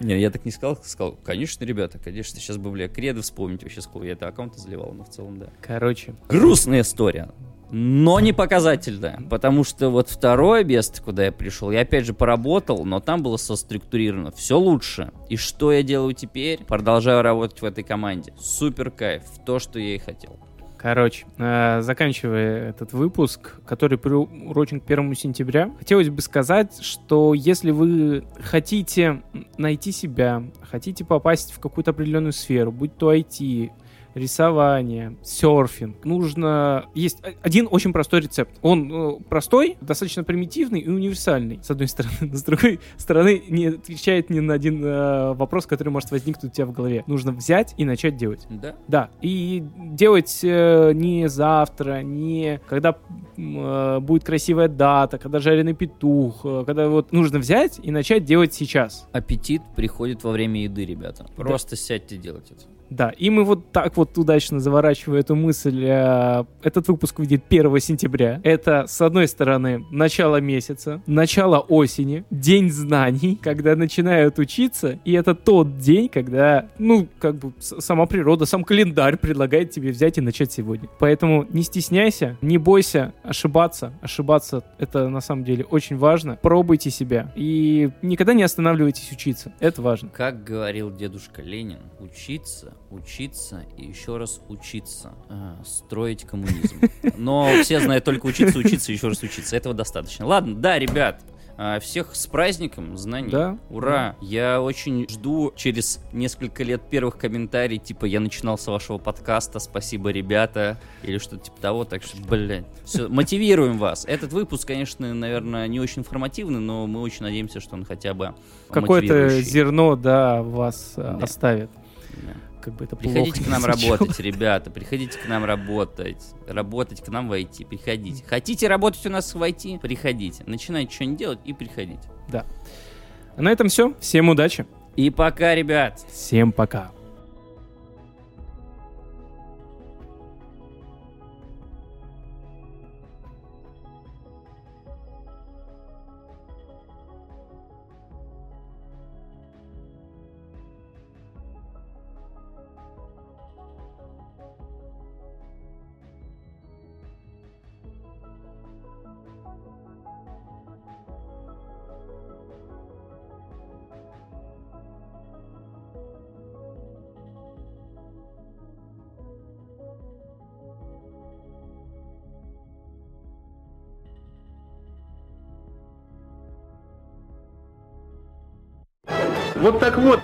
[SPEAKER 2] Не, я так не сказал, сказал, конечно, ребята, конечно, сейчас бы, бля, креды вспомнить вообще, сколько я это аккаунты заливал, но в целом, да.
[SPEAKER 3] Короче,
[SPEAKER 2] Грустная история, но не показательная, потому что вот второе место, куда я пришел, я опять же поработал, но там было соструктурировано все лучше. И что я делаю теперь? Продолжаю работать в этой команде. Супер кайф, то, что я и хотел.
[SPEAKER 3] Короче, э, заканчивая этот выпуск, который приурочен к первому сентября, хотелось бы сказать, что если вы хотите найти себя, хотите попасть в какую-то определенную сферу, будь то IT, рисование, серфинг, нужно... Есть один очень простой рецепт. Он э, простой, достаточно примитивный и универсальный, с одной стороны. Но с другой стороны, не отвечает ни на один э, вопрос, который может возникнуть у тебя в голове. Нужно взять и начать делать.
[SPEAKER 2] Да?
[SPEAKER 3] Да, и делать э, не завтра, не когда э, будет красивая дата, когда жареный петух, э, когда вот нужно взять и начать делать сейчас.
[SPEAKER 2] Аппетит приходит во время еды, ребята. Просто сядьте делать это.
[SPEAKER 3] Да, и мы вот так вот удачно заворачивая эту мысль, э, этот выпуск выйдет 1 сентября. Это, с одной стороны, начало месяца, начало осени, день знаний, когда начинают учиться, и это тот день, когда, ну, как бы сама природа, сам календарь предлагает тебе взять и начать сегодня. Поэтому не стесняйся, не бойся ошибаться. Ошибаться — это на самом деле очень важно. Пробуйте себя и никогда не останавливайтесь учиться. Это важно.
[SPEAKER 2] Как говорил дедушка Ленин, учиться, учиться и еще раз учиться, а, строить коммунизм. Но все знают только учиться, учиться и еще раз учиться. Этого достаточно. Ладно, да, ребят, а, всех с праздником знаний.
[SPEAKER 3] Да.
[SPEAKER 2] Ура! Я очень жду через несколько лет первых комментариев, типа я начинал с вашего подкаста, спасибо, ребята, или что-то типа того, так что, блядь, все, мотивируем вас. Этот выпуск, конечно, наверное, не очень информативный, но мы очень надеемся, что он хотя бы
[SPEAKER 3] Какое-то зерно, да, вас э,
[SPEAKER 2] Да.
[SPEAKER 3] оставит.
[SPEAKER 2] Да.
[SPEAKER 3] Как бы это
[SPEAKER 2] Приходите
[SPEAKER 3] плохо
[SPEAKER 2] к нам работать, ребята. Приходите к нам работать. Работать к нам в IT. Приходите. Хотите работать у нас в IT? Приходите. Начинайте что-нибудь делать и приходите.
[SPEAKER 3] А на этом все. Всем удачи.
[SPEAKER 2] И пока, ребят.
[SPEAKER 3] Всем пока.
[SPEAKER 5] Вот так вот,